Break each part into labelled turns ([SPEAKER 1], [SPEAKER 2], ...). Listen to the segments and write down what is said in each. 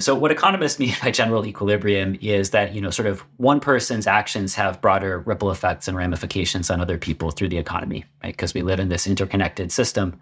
[SPEAKER 1] So what economists mean by general equilibrium is that, you know, sort of one person's actions have broader ripple effects and ramifications on other people through the economy, right? Because we live in this interconnected system.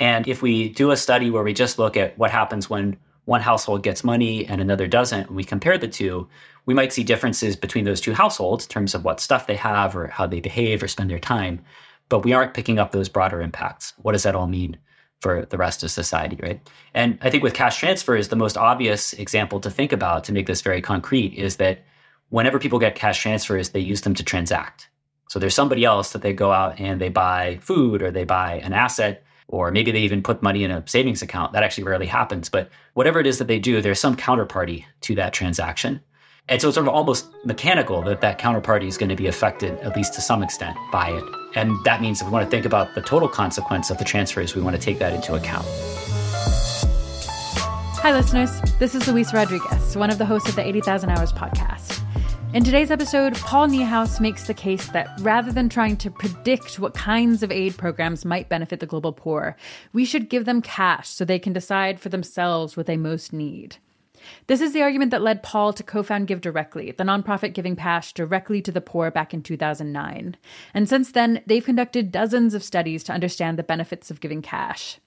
[SPEAKER 1] And if we do a study where we just look at what happens when one household gets money and another doesn't, and we compare the two, we might see differences between those two households in terms of what stuff they have or how they behave or spend their time. But we aren't picking up those broader impacts. What does that all mean? For the rest of society, right? And I think with cash transfers, the most obvious example to think about to make this very concrete is that whenever people get cash transfers, they use them to transact. So there's somebody else that they go out and they buy food or they buy an asset, or maybe they even put money in a savings account. That actually rarely happens. But whatever it is that they do, there's some counterparty to that transaction. And so it's sort of almost mechanical that that counterparty is going to be affected, at least to some extent, by it. And that means if we want to think about the total consequence of the transfers, we want to take that into account.
[SPEAKER 2] Hi, listeners. This is Luisa Rodriguez, one of the hosts of the 80,000 Hours podcast. In today's episode, Paul Niehaus makes the case that rather than trying to predict what kinds of aid programs might benefit the global poor, we should give them cash so they can decide for themselves what they most need. This is the argument that led Paul to co found GiveDirectly, the nonprofit giving cash directly to the poor back in 2009. And since then, they've conducted dozens of studies to understand the benefits of giving cash.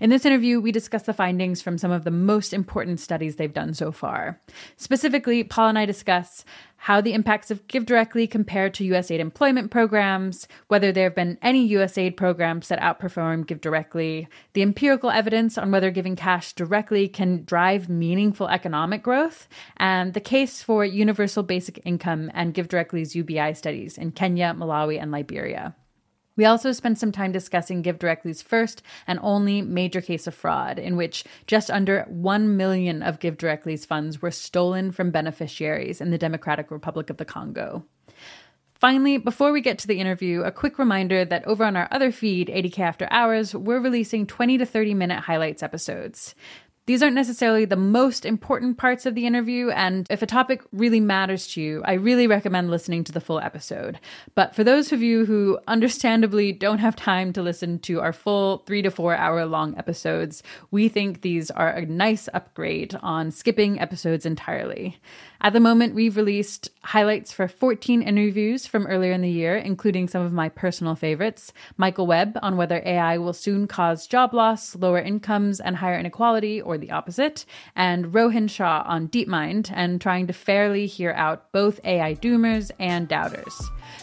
[SPEAKER 2] In this interview, we discuss the findings from some of the most important studies they've done so far. Specifically, Paul and I discuss how the impacts of GiveDirectly compare to USAID employment programs, whether there have been any USAID programs that outperform GiveDirectly, the empirical evidence on whether giving cash directly can drive meaningful economic growth, and the case for universal basic income and GiveDirectly's UBI studies in Kenya, Malawi, and Liberia. We also spent some time discussing GiveDirectly's first and only major case of fraud, in which just under 1 million of GiveDirectly's funds were stolen from beneficiaries in the Democratic Republic of the Congo. Finally, before we get to the interview, a quick reminder that over on our other feed, 80K After Hours, we're releasing 20 to 30 minute highlights episodes. These aren't necessarily the most important parts of the interview, and if a topic really matters to you, I really recommend listening to the full episode. But for those of you who understandably don't have time to listen to our full three to four hour long episodes, we think these are a nice upgrade on skipping episodes entirely. At the moment, we've released highlights for 14 interviews from earlier in the year, including some of my personal favorites Michael Webb on whether AI will soon cause job loss, lower incomes, and higher inequality, or the opposite, and Rohin Shah on DeepMind and trying to fairly hear out both AI doomers and doubters.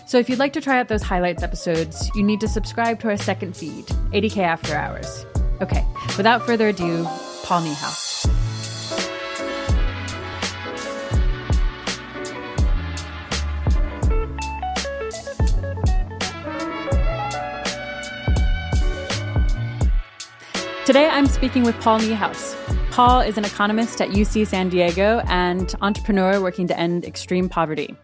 [SPEAKER 2] So if you'd like to try out those highlights episodes, you need to subscribe to our second feed, 80K After Hours. Okay, without further ado, Paul Niehaus. Today, I'm speaking with Paul Niehaus. Paul is an economist at UC San Diego and entrepreneur working to end extreme poverty.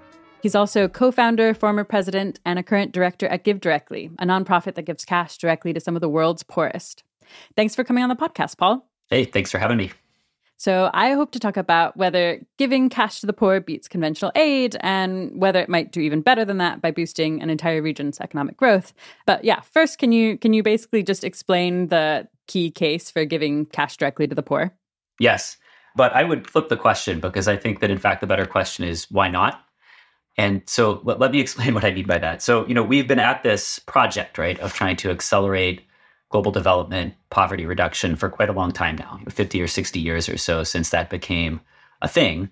[SPEAKER 2] He's also co founder, former president, and a current director at GiveDirectly, a nonprofit that gives cash directly to some of the world's poorest. Thanks for coming on the podcast, Paul.
[SPEAKER 1] Hey, thanks for having me.
[SPEAKER 2] So, I hope to talk about whether giving cash to the poor beats conventional aid and whether it might do even better than that by boosting an entire region's economic growth. But yeah, first can you can you basically just explain the key case for giving cash directly to the poor?
[SPEAKER 1] Yes. But I would flip the question because I think that, in fact, the better question is why not? And so let, let me explain what I mean by that. So, you know, we've been at this project, right, of trying to accelerate global development, poverty reduction for quite a long time now 50 or 60 years or so since that became a thing.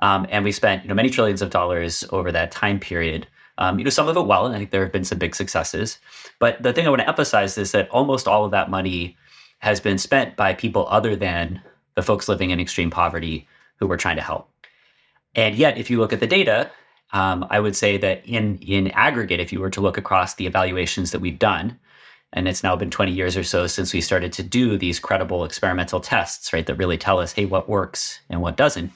[SPEAKER 1] Um, and we spent you know many trillions of dollars over that time period. Um, you know some of it well, and I think there have been some big successes. But the thing I want to emphasize is that almost all of that money has been spent by people other than the folks living in extreme poverty who we're trying to help. And yet, if you look at the data, um, I would say that in in aggregate, if you were to look across the evaluations that we've done, and it's now been 20 years or so since we started to do these credible experimental tests, right, that really tell us, hey, what works and what doesn't.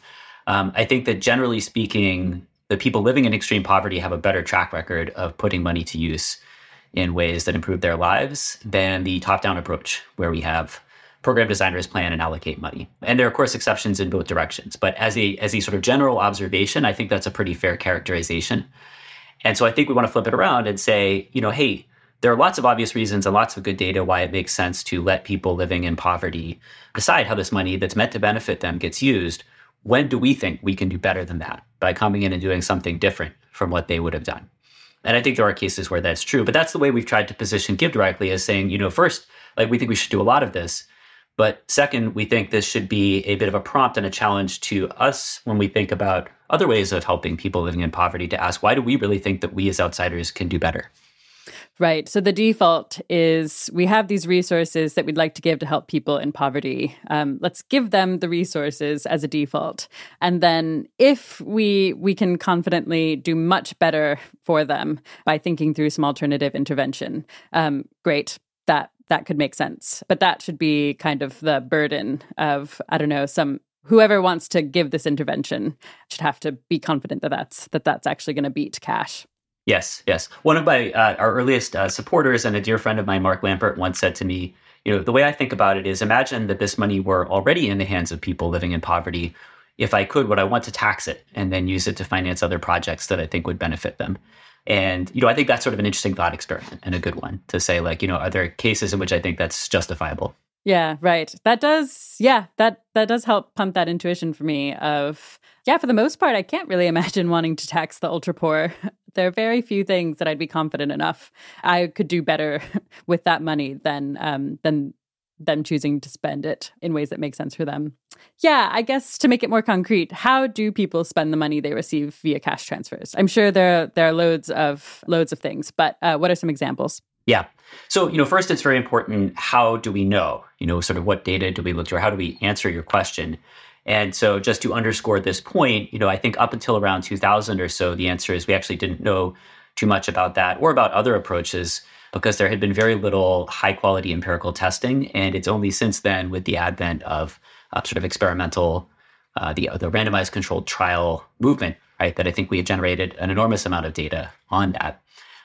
[SPEAKER 1] Um, I think that generally speaking, the people living in extreme poverty have a better track record of putting money to use in ways that improve their lives than the top down approach, where we have program designers plan and allocate money. And there are of course exceptions in both directions, but as a as a sort of general observation, I think that's a pretty fair characterization. And so I think we want to flip it around and say, you know, hey, there are lots of obvious reasons and lots of good data why it makes sense to let people living in poverty decide how this money that's meant to benefit them gets used. When do we think we can do better than that by coming in and doing something different from what they would have done? And I think there are cases where that's true, but that's the way we've tried to position GiveDirectly as saying, you know, first, like we think we should do a lot of this. But second, we think this should be a bit of a prompt and a challenge to us when we think about other ways of helping people living in poverty to ask, why do we really think that we as outsiders can do better?
[SPEAKER 2] Right. So the default is we have these resources that we'd like to give to help people in poverty. Um, let's give them the resources as a default, and then if we we can confidently do much better for them by thinking through some alternative intervention, um, great. That that could make sense. But that should be kind of the burden of I don't know some whoever wants to give this intervention should have to be confident that that's that that's actually going to beat cash.
[SPEAKER 1] Yes, yes. One of my uh, our earliest uh, supporters and a dear friend of mine, Mark Lampert, once said to me, "You know, the way I think about it is, imagine that this money were already in the hands of people living in poverty. If I could, would I want to tax it and then use it to finance other projects that I think would benefit them?" And you know, I think that's sort of an interesting thought experiment and a good one to say, like, you know, are there cases in which I think that's justifiable?
[SPEAKER 2] Yeah, right. That does, yeah, that that does help pump that intuition for me. Of yeah, for the most part, I can't really imagine wanting to tax the ultra poor. There are very few things that I'd be confident enough I could do better with that money than um, than them choosing to spend it in ways that make sense for them. Yeah, I guess to make it more concrete, how do people spend the money they receive via cash transfers? I'm sure there there are loads of loads of things, but uh, what are some examples?
[SPEAKER 1] Yeah. So, you know, first it's very important how do we know? You know, sort of what data do we look to or how do we answer your question? And so just to underscore this point, you know, I think up until around 2000 or so the answer is we actually didn't know too much about that or about other approaches because there had been very little high quality empirical testing and it's only since then with the advent of uh, sort of experimental uh, the the randomized controlled trial movement, right, that I think we have generated an enormous amount of data on that.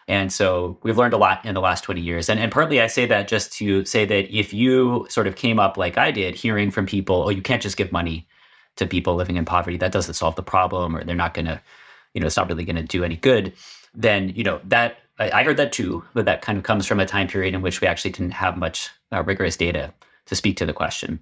[SPEAKER 1] And so we've learned a lot in the last 20 years. And, and partly I say that just to say that if you sort of came up like I did, hearing from people, oh, you can't just give money to people living in poverty, that doesn't solve the problem, or they're not going to, you know, it's not really going to do any good, then, you know, that I, heard that too, but that kind of comes from a time period in which we actually didn't have much uh, rigorous data to speak to the question.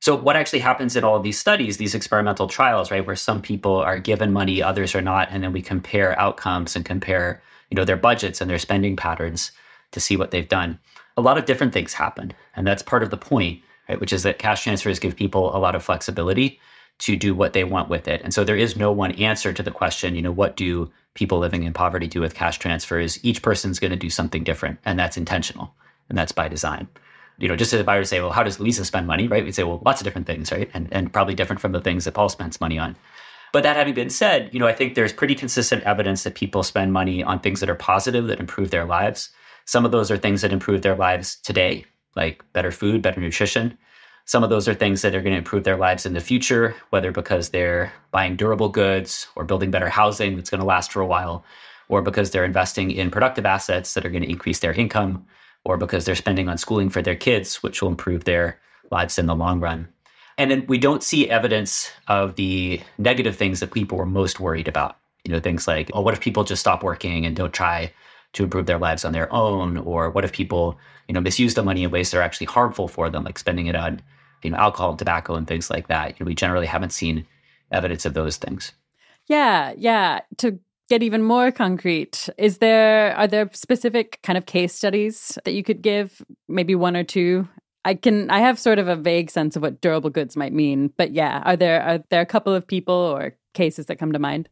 [SPEAKER 1] So, what actually happens in all of these studies, these experimental trials, right, where some people are given money, others are not, and then we compare outcomes and compare you know their budgets and their spending patterns to see what they've done a lot of different things happen and that's part of the point right which is that cash transfers give people a lot of flexibility to do what they want with it and so there is no one answer to the question you know what do people living in poverty do with cash transfers each person's going to do something different and that's intentional and that's by design you know, just as if I were to say, well, how does Lisa spend money, right? We'd say, well, lots of different things, right? And, and probably different from the things that Paul spends money on. But that having been said, you know, I think there's pretty consistent evidence that people spend money on things that are positive that improve their lives. Some of those are things that improve their lives today, like better food, better nutrition. Some of those are things that are going to improve their lives in the future, whether because they're buying durable goods or building better housing that's going to last for a while, or because they're investing in productive assets that are going to increase their income, or because they're spending on schooling for their kids, which will improve their lives in the long run. And then we don't see evidence of the negative things that people were most worried about. You know, things like, oh, what if people just stop working and don't try to improve their lives on their own? Or what if people, you know, misuse the money in ways that are actually harmful for them, like spending it on, you know, alcohol and tobacco and things like that. You know, we generally haven't seen evidence of those things.
[SPEAKER 2] Yeah, yeah. To get even more concrete, is there are there specific kind of case studies that you could give, maybe one or two I can I have sort of a vague sense of what durable goods might mean, but yeah, are there are there a couple of people or cases that come to mind?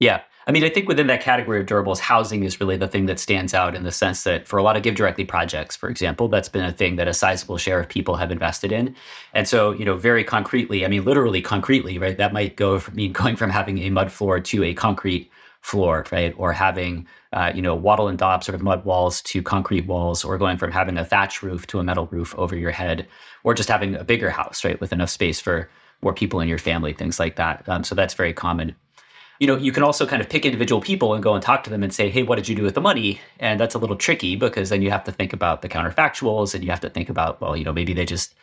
[SPEAKER 1] Yeah. I mean, I think within that category of durables, housing is really the thing that stands out in the sense that for a lot of GiveDirectly projects, for example, that's been a thing that a sizable share of people have invested in. And so, you know, very concretely, I mean, literally concretely, right, that might go from mean going from having a mud floor to a concrete floor, right? Or having, uh, you know, wattle and daub sort of mud walls to concrete walls, or going from having a thatch roof to a metal roof over your head, or just having a bigger house, right? With enough space for more people in your family, things like that. Um, so that's very common. You know, you can also kind of pick individual people and go and talk to them and say, hey, what did you do with the money? And that's a little tricky because then you have to think about the counterfactuals and you have to think about, well, you know, maybe they just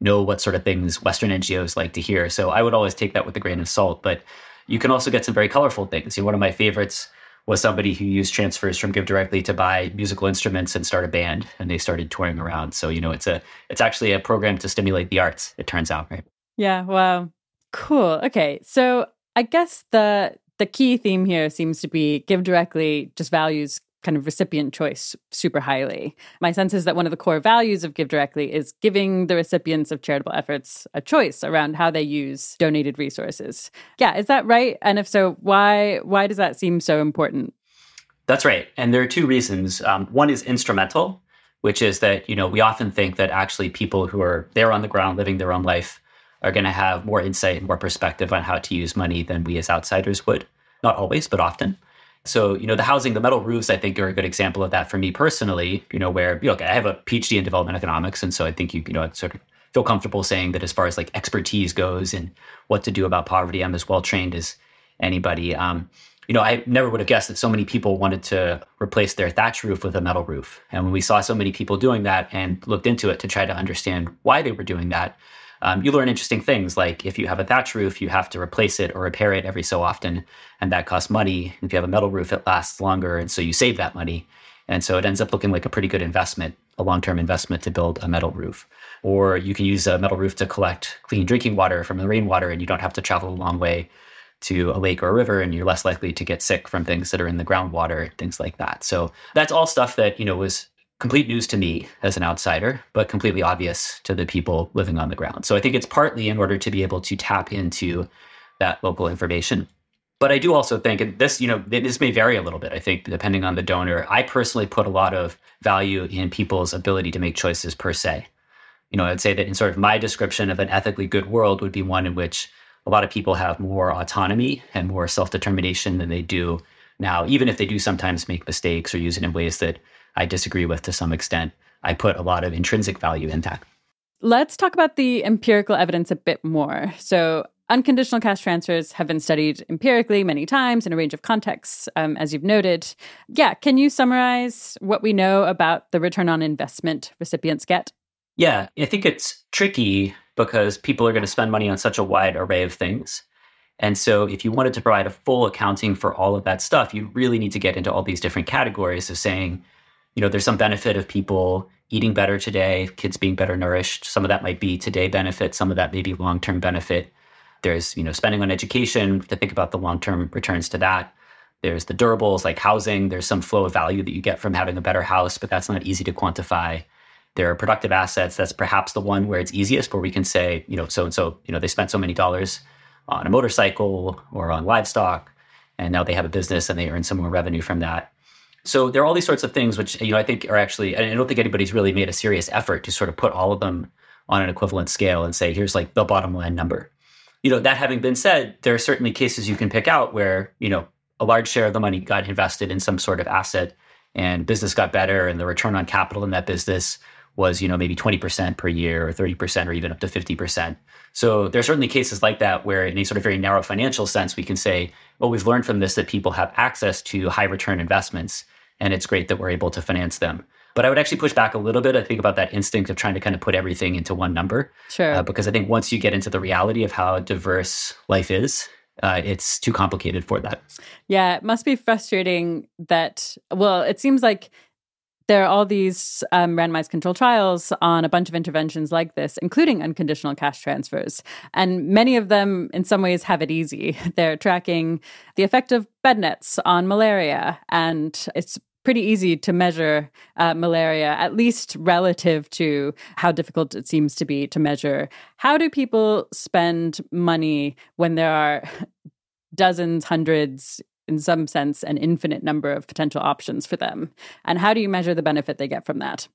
[SPEAKER 1] know what sort of things Western NGOs like to hear. So I would always take that with a grain of salt. But you can also get some very colorful things. You know, one of my favorites was somebody who used transfers from GiveDirectly to buy musical instruments and start a band, and they started touring around. So you know, it's a it's actually a program to stimulate the arts. It turns out, right?
[SPEAKER 2] Yeah. Wow. Cool. Okay. So I guess the the key theme here seems to be GiveDirectly just values kind of recipient choice super highly. My sense is that one of the core values of GiveDirectly is giving the recipients of charitable efforts a choice around how they use donated resources. Yeah, is that right? And if so, why why does that seem so important?
[SPEAKER 1] That's right. And there are two reasons. Um, one is instrumental, which is that you know we often think that actually people who are there on the ground living their own life are going to have more insight and more perspective on how to use money than we as outsiders would. Not always, but often. So, you know, the housing, the metal roofs, I think are a good example of that for me personally, you know, where, know, I have a PhD in development economics. And so I think you, you know, I sort of feel comfortable saying that as far as like expertise goes and what to do about poverty, I'm as well trained as anybody. Um, you know, I never would have guessed that so many people wanted to replace their thatch roof with a metal roof. And when we saw so many people doing that and looked into it to try to understand why they were doing that, um, you learn interesting things like if you have a thatch roof, you have to replace it or repair it every so often, and that costs money. If you have a metal roof, it lasts longer, and so you save that money. And so it ends up looking like a pretty good investment, a long term investment to build a metal roof. Or you can use a metal roof to collect clean drinking water from the rainwater, and you don't have to travel a long way to a lake or a river, and you're less likely to get sick from things that are in the groundwater, things like that. So that's all stuff that you know was complete news to me as an outsider, but completely obvious to the people living on the ground. So I think it's partly in order to be able to tap into that local information. But I do also think, and this, you know, this may vary a little bit, I think, depending on the donor. I personally put a lot of value in people's ability to make choices per se. You know, I'd say that in sort of my description of an ethically good world would be one in which a lot of people have more autonomy and more self determination than they do now, even if they do sometimes make mistakes or use it in ways that I disagree with to some extent. I put a lot of intrinsic value in that.
[SPEAKER 2] Let's talk about the empirical evidence a bit more. So, unconditional cash transfers have been studied empirically many times in a range of contexts, um, as you've noted. Yeah, can you summarize what we know about the return on investment recipients get?
[SPEAKER 1] Yeah, I think it's tricky because people are going to spend money on such a wide array of things. And so, if you wanted to provide a full accounting for all of that stuff, you really need to get into all these different categories of saying, you know, there's some benefit of people eating better today, kids being better nourished. Some of that might be today benefit, some of that may be long term benefit. There's, you know, spending on education to think about the long term returns to that. There's the durables like housing. There's some flow of value that you get from having a better house, but that's not easy to quantify. There are productive assets. That's perhaps the one where it's easiest, where we can say, you know, so and so, you know, they spent so many dollars on a motorcycle or on livestock, and now they have a business and they earn some more revenue from that. So there are all these sorts of things which you know I think are actually I don't think anybody's really made a serious effort to sort of put all of them on an equivalent scale and say here's like the bottom line number. You know, that having been said, there are certainly cases you can pick out where, you know, a large share of the money got invested in some sort of asset and business got better and the return on capital in that business was, you know, maybe 20% per year or 30% or even up to 50%. So there are certainly cases like that where in a sort of very narrow financial sense, we can say, well, we've learned from this that people have access to high return investments and it's great that we're able to finance them. But I would actually push back a little bit. I think about that instinct of trying to kind of put everything into one number.
[SPEAKER 2] Sure. Uh,
[SPEAKER 1] because I think once you get into the reality of how diverse life is, uh, it's too complicated for that.
[SPEAKER 2] Yeah, it must be frustrating that, well, it seems like there are all these um, randomized control trials on a bunch of interventions like this, including unconditional cash transfers. And many of them, in some ways, have it easy. They're tracking the effect of bed nets on malaria, and it's pretty easy to measure uh, malaria, at least relative to how difficult it seems to be to measure. How do people spend money when there are dozens, hundreds, in some sense, an infinite number of potential options for them. And how do you measure the benefit they get from that?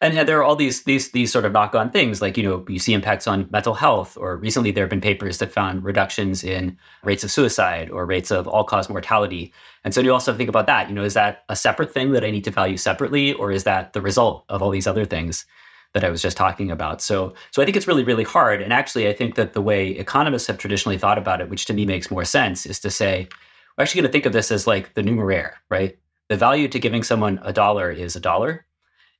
[SPEAKER 1] And there are all these these these sort of knock-on things, like you know, you see impacts on mental health, or recently there have been papers that found reductions in rates of suicide or rates of all-cause mortality. And so you also think about that. You know, is that a separate thing that I need to value separately, or is that the result of all these other things that I was just talking about? So, so I think it's really really hard. And actually, I think that the way economists have traditionally thought about it, which to me makes more sense, is to say, we're actually going to think of this as like the numeraire, right? The value to giving someone a dollar is a dollar.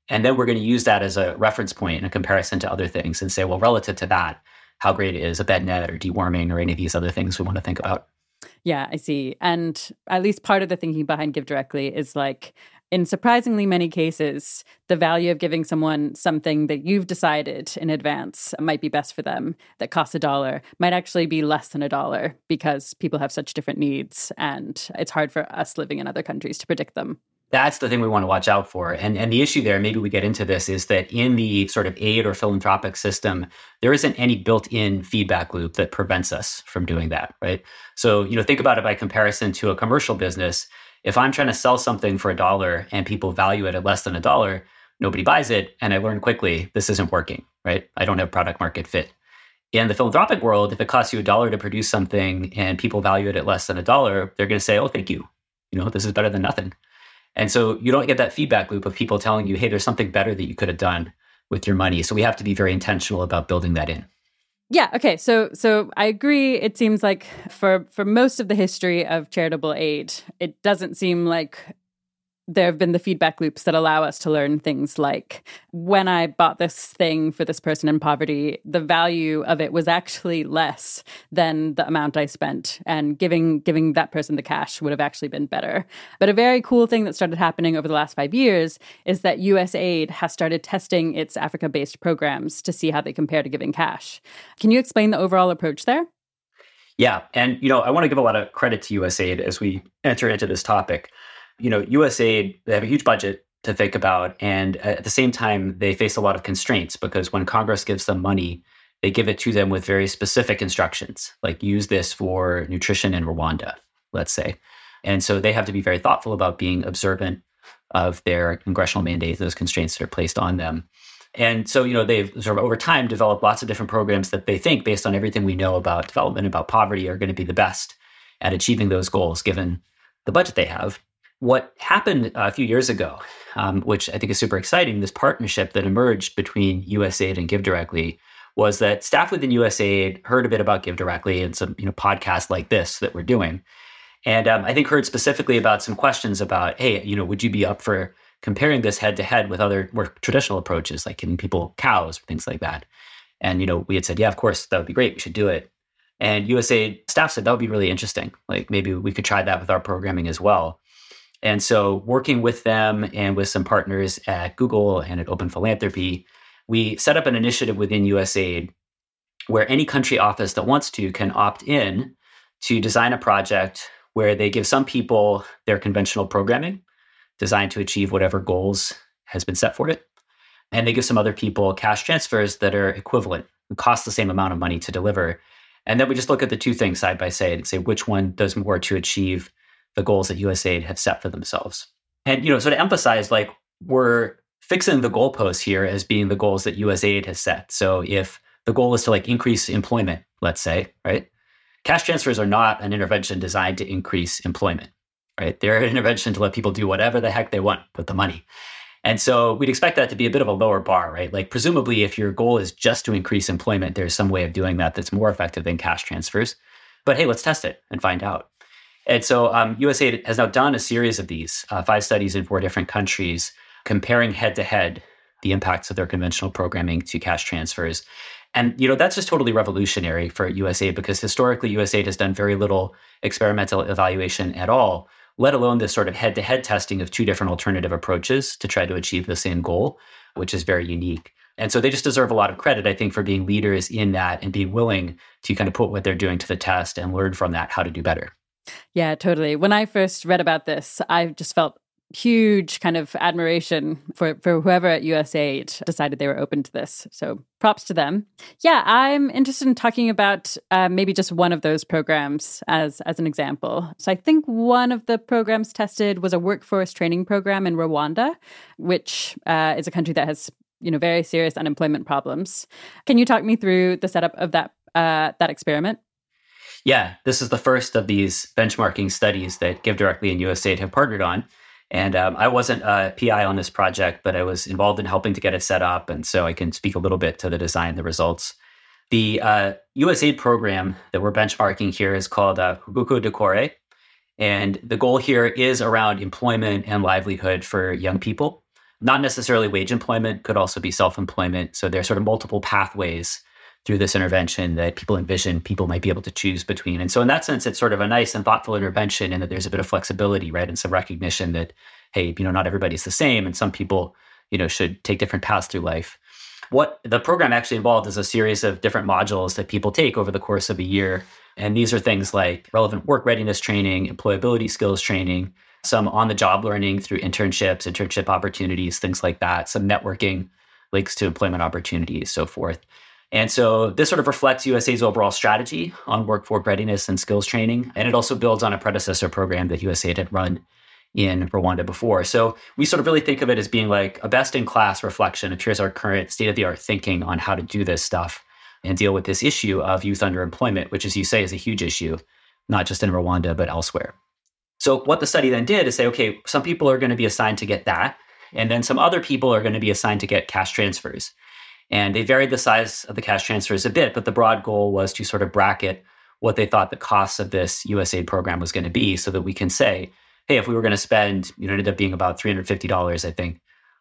[SPEAKER 1] And then we're going to use that as a reference point in a comparison to other things and say, well, relative to that, how great is a bed net or deworming or any of these other things we want to think about.
[SPEAKER 2] Yeah, I see. And at least part of the thinking behind GiveDirectly is like, in surprisingly many cases, the value of giving someone something that you've decided in advance might be best for them that costs a dollar might actually be less than a dollar because people have such different needs and it's hard for us living in other countries to predict them
[SPEAKER 1] that's the thing we want to watch out for. And and the issue there, maybe we get into this, is that in the sort of aid or philanthropic system, there isn't any built-in feedback loop that prevents us from doing that, right? So, you know, think about it by comparison to a commercial business. If I'm trying to sell something for a dollar and people value it at less than a dollar, nobody buys it, and I learn quickly this isn't working, right? I don't have product market fit. In the philanthropic world, if it costs you a dollar to produce something and people value it at less than a dollar, they're going to say, "Oh, thank you. You know, this is better than nothing." And so you don't get that feedback loop of people telling you, hey, there's something better that you could have done with your money. So we have to be very intentional about building that in.
[SPEAKER 2] Yeah, okay. So so I agree it seems like for for most of the history of charitable aid, it doesn't seem like there have been the feedback loops that allow us to learn things like when I bought this thing for this person in poverty, the value of it was actually less than the amount I spent, and giving giving that person the cash would have actually been better. But a very cool thing that started happening over the last five years is that USAID has started testing its Africa-based programs to see how they compare to giving cash. Can you explain the overall approach there?
[SPEAKER 1] Yeah, and you know I want to give a lot of credit to USAID as we enter into this topic you know, USAID, they have a huge budget to think about. And at the same time, they face a lot of constraints because when Congress gives them money, they give it to them with very specific instructions, like use this for nutrition in Rwanda, let's say. And so they have to be very thoughtful about being observant of their congressional mandate, those constraints that are placed on them. And so, you know, they've sort of over time developed lots of different programs that they think, based on everything we know about development, about poverty, are going to be the best at achieving those goals given the budget they have what happened a few years ago, um, which I think is super exciting, this partnership that emerged between USAID and GiveDirectly was that staff within USAID heard a bit about GiveDirectly and some you know podcasts like this that we're doing, and um, I think heard specifically about some questions about, hey, you know, would you be up for comparing this head to head with other more traditional approaches like giving people cows or things like that? And you know, we had said, yeah, of course, that would be great. We should do it. And USAID staff said that would be really interesting. Like maybe we could try that with our programming as well. And so, working with them and with some partners at Google and at Open Philanthropy, we set up an initiative within USAID where any country office that wants to can opt in to design a project where they give some people their conventional programming designed to achieve whatever goals has been set for it. And they give some other people cash transfers that are equivalent, cost the same amount of money to deliver. And then we just look at the two things side by side and say which one does more to achieve the goals that USAID have set for themselves. And you know, so to emphasize, like we're fixing the goalposts here as being the goals that USAID has set. So if the goal is to like increase employment, let's say, right? Cash transfers are not an intervention designed to increase employment, right? They're an intervention to let people do whatever the heck they want with the money. And so we'd expect that to be a bit of a lower bar, right? Like presumably if your goal is just to increase employment, there's some way of doing that that's more effective than cash transfers. But hey, let's test it and find out. And so um, USAID has now done a series of these, uh, five studies in four different countries, comparing head to head the impacts of their conventional programming to cash transfers. And you know that's just totally revolutionary for USAID because historically USAID has done very little experimental evaluation at all, let alone this sort of head-to-head testing of two different alternative approaches to try to achieve the same goal, which is very unique. And so they just deserve a lot of credit, I think, for being leaders in that and being willing to kind of put what they're doing to the test and learn from that how to do better.
[SPEAKER 2] Yeah, totally. When I first read about this, I just felt huge kind of admiration for, for whoever at USAID decided they were open to this. So props to them. Yeah, I'm interested in talking about uh, maybe just one of those programs as as an example. So I think one of the programs tested was a workforce training program in Rwanda, which uh, is a country that has you know very serious unemployment problems. Can you talk me through the setup of that uh, that experiment?
[SPEAKER 1] Yeah, this is the first of these benchmarking studies that GiveDirectly and USAID have partnered on. And um, I wasn't a PI on this project, but I was involved in helping to get it set up. And so I can speak a little bit to the design, the results. The uh, USAID program that we're benchmarking here is called uh, Dukore. And the goal here is around employment and livelihood for young people. Not necessarily wage employment, could also be self employment. So there's sort of multiple pathways through this intervention that people envision people might be able to choose between. And so, in that sense, it's sort of a nice and thoughtful intervention in that there's a bit of flexibility, right? And some recognition that, hey, you know, not everybody's the same, and some people, you know, should take different paths through life. What the program actually involved is a series of different modules that people take over the course of a year. And these are things like relevant work readiness training, employability skills training, some on the job learning through internships, internship opportunities, things like that, some networking links to employment opportunities, so forth. And so this sort of reflects USA's overall strategy on workforce readiness and skills training. And it also builds on a predecessor program that USAID had run in Rwanda before. So we sort of really think of it as being like a best in class reflection of here's our current state of the art thinking on how to do this stuff and deal with this issue of youth underemployment, which, as you say, is a huge issue, not just in Rwanda, but elsewhere. So what the study then did is say, okay, some people are going to be assigned to get that. And then some other people are going to be assigned to get cash transfers. And they varied the size of the cash transfers a bit, but the broad goal was to sort of bracket what they thought the cost of this USAID program was going to be so that we can say, hey, if we were going to spend, you know, it ended up being about $350, I think,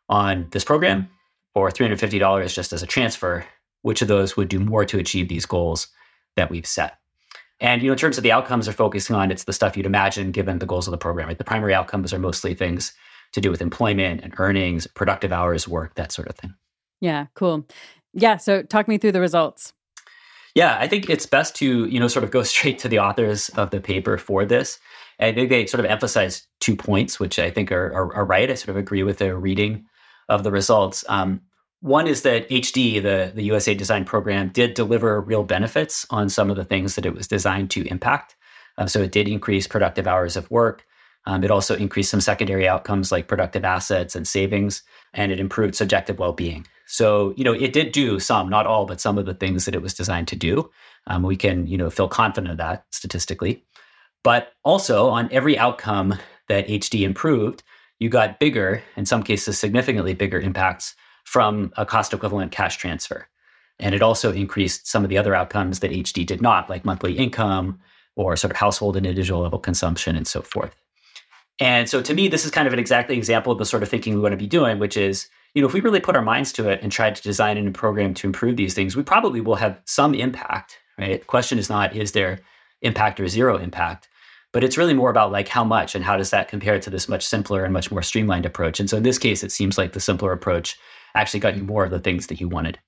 [SPEAKER 1] on this program, or $350 just as a transfer, which of those would do more to achieve these goals that we've set? And you know, in terms of the outcomes they're focusing on, it's the stuff you'd imagine given the goals of the program. Right? The primary outcomes are mostly things to do with employment and earnings, productive hours work, that sort of thing.
[SPEAKER 2] Yeah, cool. Yeah, so talk me through the results.
[SPEAKER 1] Yeah, I think it's best to, you know, sort of go straight to the authors of the paper for this. I think they sort of emphasize two points, which I think are, are, are right. I sort of agree with their reading of the results. Um, one is that HD, the, the USA Design Program, did deliver real benefits on some of the things that it was designed to impact. Uh, so it did increase productive hours of work. Um, it also increased some secondary outcomes like productive assets and savings, and it improved subjective well being. So, you know, it did do some, not all, but some of the things that it was designed to do. Um, we can, you know, feel confident of that statistically. But also on every outcome that HD improved, you got bigger, in some cases, significantly bigger impacts from a cost equivalent cash transfer. And it also increased some of the other outcomes that HD did not, like monthly income or sort of household and individual level consumption and so forth. And so to me, this is kind of an exactly example of the sort of thinking we want to be doing, which is, you know, if we really put our minds to it and tried to design a program to improve these things, we probably will have some impact, right? The question is not, is there impact or zero impact? But it's really more about like how much and how does that compare to this much simpler and much more streamlined approach. And so in this case, it seems like the simpler approach actually got you more of the things that you wanted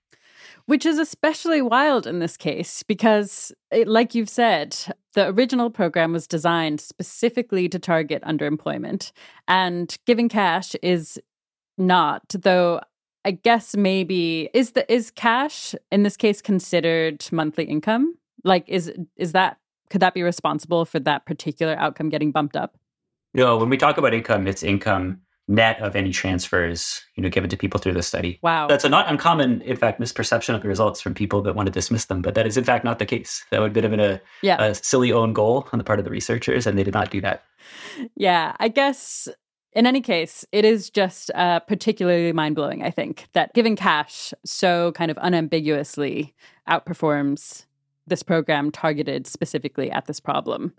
[SPEAKER 2] which is especially wild in this case because, it, like you've said, the original program was designed specifically to target underemployment, and giving cash is not, though. I guess maybe is the is cash in this case considered monthly income? Like is is that could that be responsible for that particular outcome getting bumped up?
[SPEAKER 1] No, when we talk about income, it's income net of any transfers you know given to people through the study
[SPEAKER 2] wow
[SPEAKER 1] that's a not uncommon in fact misperception of the results from people that want to dismiss them but that is in fact not the case that would have been a, yeah. a silly own goal on the part of the researchers and they did not do that
[SPEAKER 2] yeah i guess in any case, it is just uh, particularly mind blowing, I think, that giving cash so kind of unambiguously outperforms this program targeted specifically at this problem.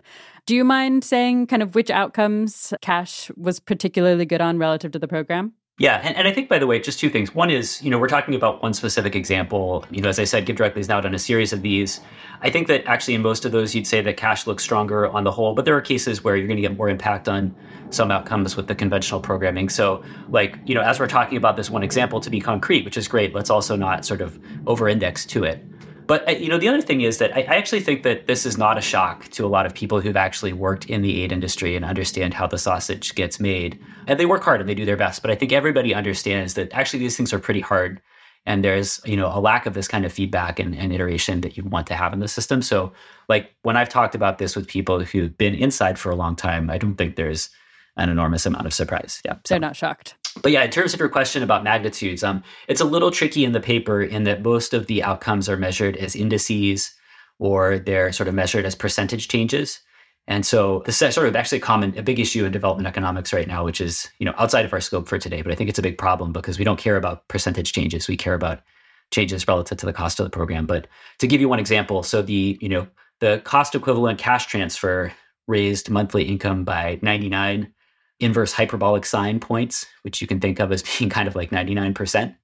[SPEAKER 2] Do you mind saying kind of which outcomes Cash was particularly good on relative to the program?
[SPEAKER 1] Yeah, and, and I think by the way, just two things. One is, you know, we're talking about one specific example. You know, as I said, GiveDirectly has now done a series of these. I think that actually in most of those you'd say that cash looks stronger on the whole, but there are cases where you're going to get more impact on some outcomes with the conventional programming. So, like, you know, as we're talking about this one example to be concrete, which is great, let's also not sort of over index to it. But uh, you know, the other thing is that I, I, actually think that this is not a shock to a lot of people who've actually worked in the aid industry and understand how the sausage gets made. And they work hard and they do their best. But I think everybody understands that actually these things are pretty hard. And there's, you know, a lack of this kind of feedback and, and iteration that you want to have in the system. So like when I've talked about this with people who've been inside for a long time, I don't think there's an enormous amount of surprise. Yeah.
[SPEAKER 2] So. They're not shocked.
[SPEAKER 1] But yeah, in terms of your question about magnitudes, um, it's a little tricky in the paper in that most of the outcomes are measured as indices or they're sort of measured as percentage changes. And so this is sort of actually a common, a big issue in development economics right now, which is, you know, outside of our scope for today, but I think it's a big problem because we don't care about percentage changes. We care about changes relative to the cost of the program. But to give you one example, so the, you know, the cost equivalent cash transfer raised monthly income by 99 inverse hyperbolic sine points, which you can think of as being kind of like 99%.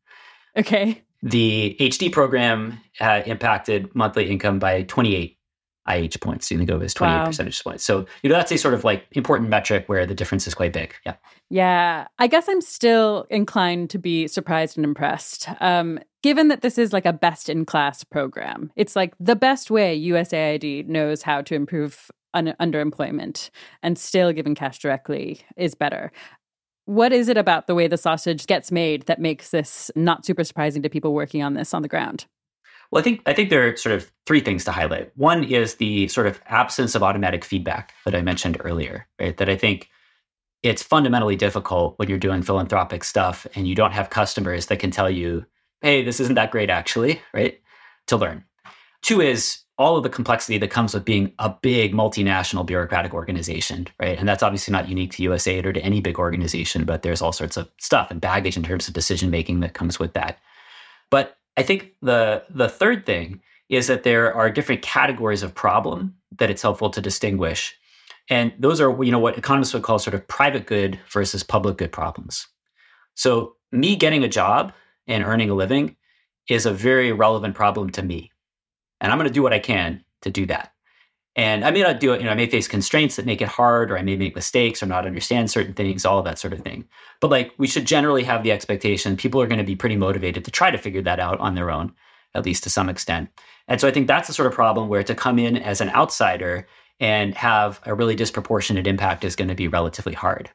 [SPEAKER 2] Okay.
[SPEAKER 1] The HD program uh, impacted monthly income by 28 IH points. You think of it as 28 wow. percentage points. So, you know, that's a sort of like important metric where the difference is quite big. Yeah.
[SPEAKER 2] Yeah. I guess I'm still inclined to be surprised and impressed. Um, given that this is like a best in class program, it's like the best way USAID knows how to improve un- underemployment and still giving cash directly is better. What is it about the way the sausage gets made that makes this not super surprising to people working on this on the ground?
[SPEAKER 1] Well, I think I think there are sort of three things to highlight. One is the sort of absence of automatic feedback that I mentioned earlier, right? That I think it's fundamentally difficult when you're doing philanthropic stuff and you don't have customers that can tell you, "Hey, this isn't that great actually," right? To learn. Two is all of the complexity that comes with being a big multinational bureaucratic organization, right? And that's obviously not unique to USAID or to any big organization, but there's all sorts of stuff and baggage in terms of decision making that comes with that. But I think the the third thing is that there are different categories of problem that it's helpful to distinguish. And those are, you know, what economists would call sort of private good versus public good problems. So me getting a job and earning a living is a very relevant problem to me and I'm going to do what I can to do that. And I may not do it, you know, I may face constraints that make it hard, or I may make mistakes or not understand certain things, all of that sort of thing. But like we should generally have the expectation people are going to be pretty motivated to try to figure that out on their own, at least to some extent. And so I think that's the sort of problem where to come in as an outsider and have a really disproportionate impact is going to be relatively hard.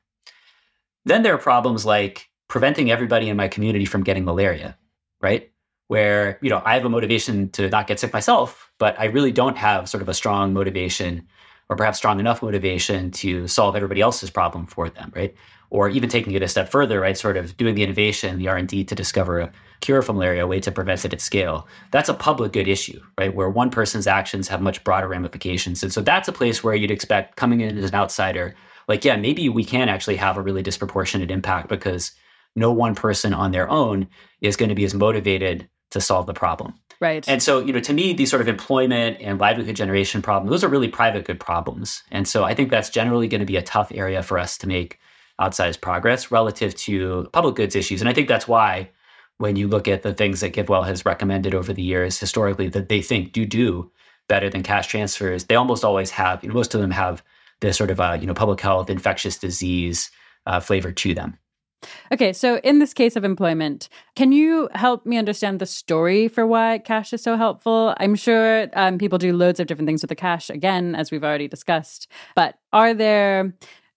[SPEAKER 1] Then there are problems like preventing everybody in my community from getting malaria, right? Where you know I have a motivation to not get sick myself, but I really don't have sort of a strong motivation or perhaps strong enough motivation to solve everybody else's problem for them, right? Or even taking it a step further, right? Sort of doing the innovation, the R and D to discover a cure for malaria, a way to prevent it at scale. That's a public good issue, right? Where one person's actions have much broader ramifications, and so that's a place where you'd expect coming in as an outsider, like yeah, maybe we can actually have a really disproportionate impact because no one person on their own is going to be as motivated to solve the problem.
[SPEAKER 2] Right.
[SPEAKER 1] And so, you know, to me, these sort of employment and livelihood generation problems, those are really private good problems. And so I think that's generally going to be a tough area for us to make outsized progress relative to public goods issues. And I think that's why when you look at the things that GiveWell has recommended over the years historically that they think do do better than cash transfers, they almost always have, you know, most of them have this sort of, uh, you know, public health, infectious disease uh, flavor to them.
[SPEAKER 2] Okay, so in this case of employment, can you help me understand the story for why cash is so helpful? I'm sure um, people do loads of different things with the cash, again, as we've already discussed. But are there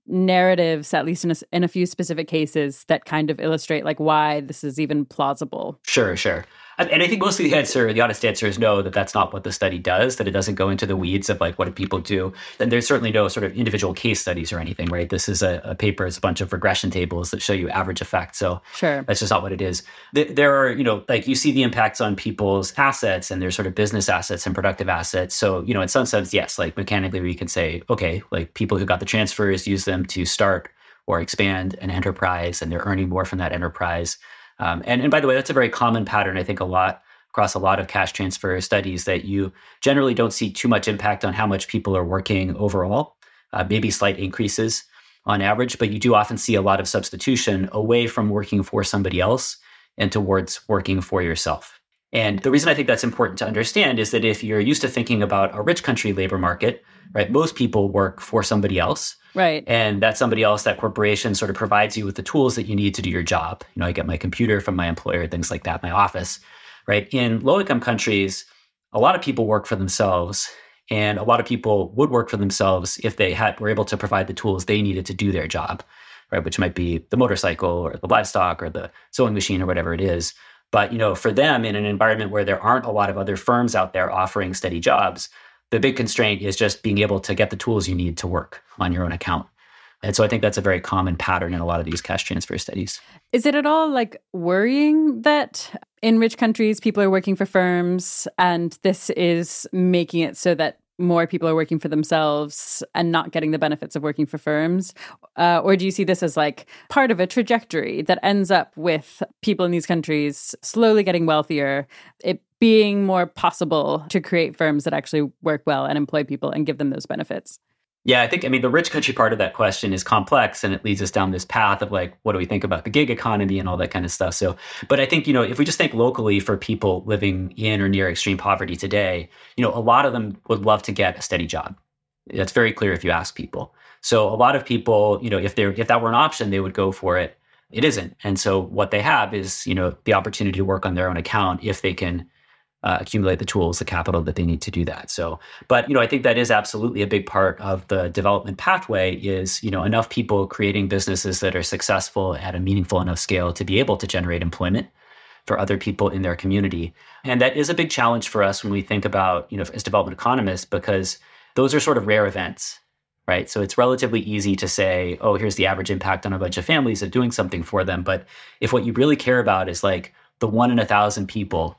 [SPEAKER 2] narratives, at least in a, in a few specific cases, that kind of illustrate like why this is even plausible?
[SPEAKER 1] Sure, sure. And I think mostly the answer, the honest answer is no, that that's not what the study does, that it doesn't go into the weeds of like what do people do. And there's certainly no sort of individual case studies or anything, right? This is a, a paper, it's a bunch of regression tables that show you average effect. So
[SPEAKER 2] sure.
[SPEAKER 1] that's just not what it is. There are, you know, like you see the impacts on people's assets and their sort of business assets and productive assets. So, you know, in some sense, yes, like mechanically we can say, okay, like people who got the transfers use them to start or expand an enterprise and they're earning more from that enterprise um, and, and by the way, that's a very common pattern, I think, a lot across a lot of cash transfer studies that you generally don't see too much impact on how much people are working overall, uh, maybe slight increases on average, but you do often see a lot of substitution away from working for somebody else and towards working for yourself. And the reason I think that's important to understand is that if you're used to thinking about a rich country labor market, right, most people work for somebody else.
[SPEAKER 2] Right.
[SPEAKER 1] And that somebody else, that corporation sort of provides you with the tools that you need to do your job. You know, I get my computer from my employer, things like that, my office, right? In low income countries, a lot of people work for themselves. And a lot of people would work for themselves if they had were able to provide the tools they needed to do their job, right? Which might be the motorcycle or the livestock or the sewing machine or whatever it is. But you know, for them in an environment where there aren't a lot of other firms out there offering steady jobs, the big constraint is just being able to get the tools you need to work on your own account. And so I think that's a very common pattern in a lot of these cash transfer studies.
[SPEAKER 2] Is it at all like worrying that in rich countries people are working for firms and this is making it so that more people are working for themselves and not getting the benefits of working for firms? Uh, or do you see this as like part of a trajectory that ends up with people in these countries slowly getting wealthier, it being more possible to create firms that actually work well and employ people and give them those benefits?
[SPEAKER 1] Yeah, I think, I mean, the rich country part of that question is complex and it leads us down this path of like, what do we think about the gig economy and all that kind of stuff. So, but I think, you know, if we just think locally for people living in or near extreme poverty today, you know, a lot of them would love to get a steady job. That's very clear if you ask people. So a lot of people, you know, if they're, if that were an option, they would go for it. It isn't. And so what they have is, you know, the opportunity to work on their own account if they can uh, accumulate the tools, the capital that they need to do that. So, but you know, I think that is absolutely a big part of the development pathway. Is you know enough people creating businesses that are successful at a meaningful enough scale to be able to generate employment for other people in their community, and that is a big challenge for us when we think about you know as development economists because those are sort of rare events. Right. So it's relatively easy to say, oh, here's the average impact on a bunch of families of doing something for them. But if what you really care about is like the one in a thousand people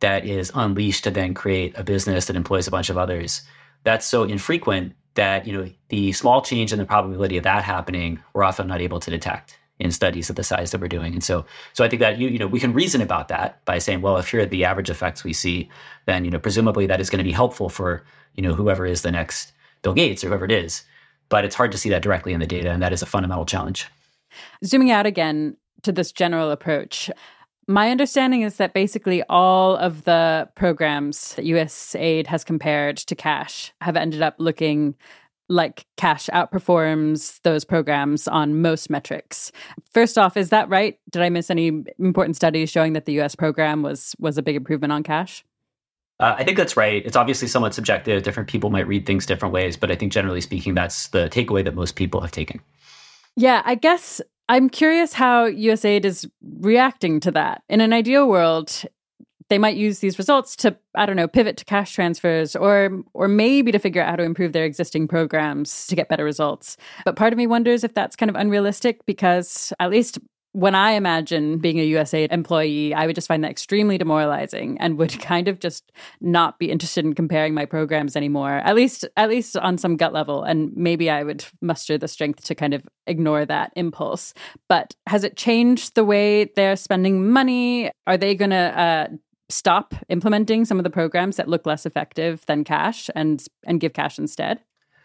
[SPEAKER 1] that is unleashed to then create a business that employs a bunch of others. That's so infrequent that you know the small change in the probability of that happening we're often not able to detect in studies of the size that we're doing. And so so I think that you you know we can reason about that by saying, well, if here are the average effects we see, then you know presumably that is going to be helpful for you know whoever is the next Bill Gates or whoever it is. But it's hard to see that directly in the data, and that is a fundamental challenge.
[SPEAKER 2] Zooming out again to this general approach, my understanding is that basically all of the programs that USAID has compared to cash have ended up looking like cash outperforms those programs on most metrics. First off, is that right? Did I miss any important studies showing that the US program was was a big improvement on cash?
[SPEAKER 1] Uh, I think that's right. It's obviously somewhat subjective. Different people might read things different ways, but I think generally speaking, that's the takeaway that most people have taken.
[SPEAKER 2] Yeah, I guess I'm curious how USAID is reacting to that. In an ideal world, they might use these results to I don't know pivot to cash transfers or or maybe to figure out how to improve their existing programs to get better results. But part of me wonders if that's kind of unrealistic because at least when I imagine being a USAID employee, I would just find that extremely demoralizing and would kind of just not be interested in comparing my programs anymore. At least at least on some gut level and maybe I would muster the strength to kind of ignore that impulse. But has it changed the way they're spending money? Are they going to uh, stop implementing some of the programs that look less effective than cash and and give cash instead?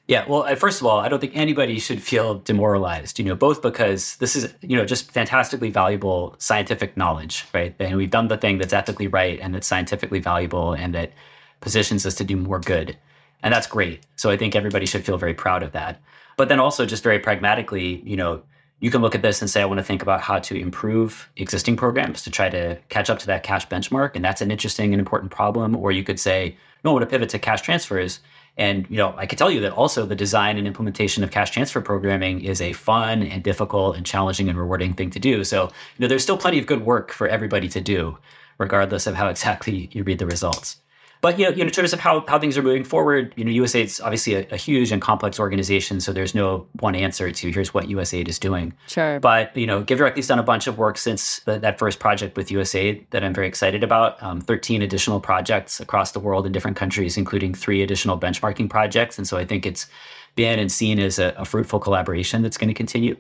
[SPEAKER 1] Yeah, well, uh, first of all, I don't think anybody should feel demoralized, you know, both because this is, you know, just fantastically valuable scientific knowledge, right? And we've done the thing that's ethically right and that's scientifically valuable and that positions us to do more good. And that's great. So I think everybody should feel very proud of that. But then also just very pragmatically, you know, you can look at this and say, I want to think about how to improve existing programs to try to catch up to that cash benchmark. And that's an interesting and important problem. Or you could say, no, I want to pivot to cash transfers and you know, I can tell you that also the design and implementation of cash transfer programming is a fun and difficult and challenging and rewarding thing to do. So, you know, there's still plenty of good work for everybody to do, regardless of how exactly you read the results. But you know, you know, in terms of how, how things are moving forward, you know, USAID is obviously a, a, huge and complex organization, so there's no one answer to here's what USAID is doing.
[SPEAKER 2] Sure.
[SPEAKER 1] But you know, GiveDirectly's done a bunch of work since the, that first project with USAID that I'm very excited about. Um, 13 additional projects across the world in different countries, including three additional benchmarking projects, and so I think it's been and seen as a, a fruitful collaboration that's going to continue.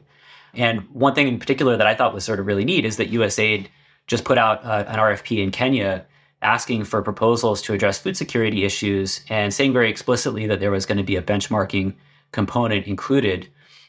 [SPEAKER 1] And one thing in particular that I thought was sort of really neat is that USAID just put out uh, an RFP in Kenya asking for proposals to address food security issues and saying very explicitly that there was going to be a benchmarking component included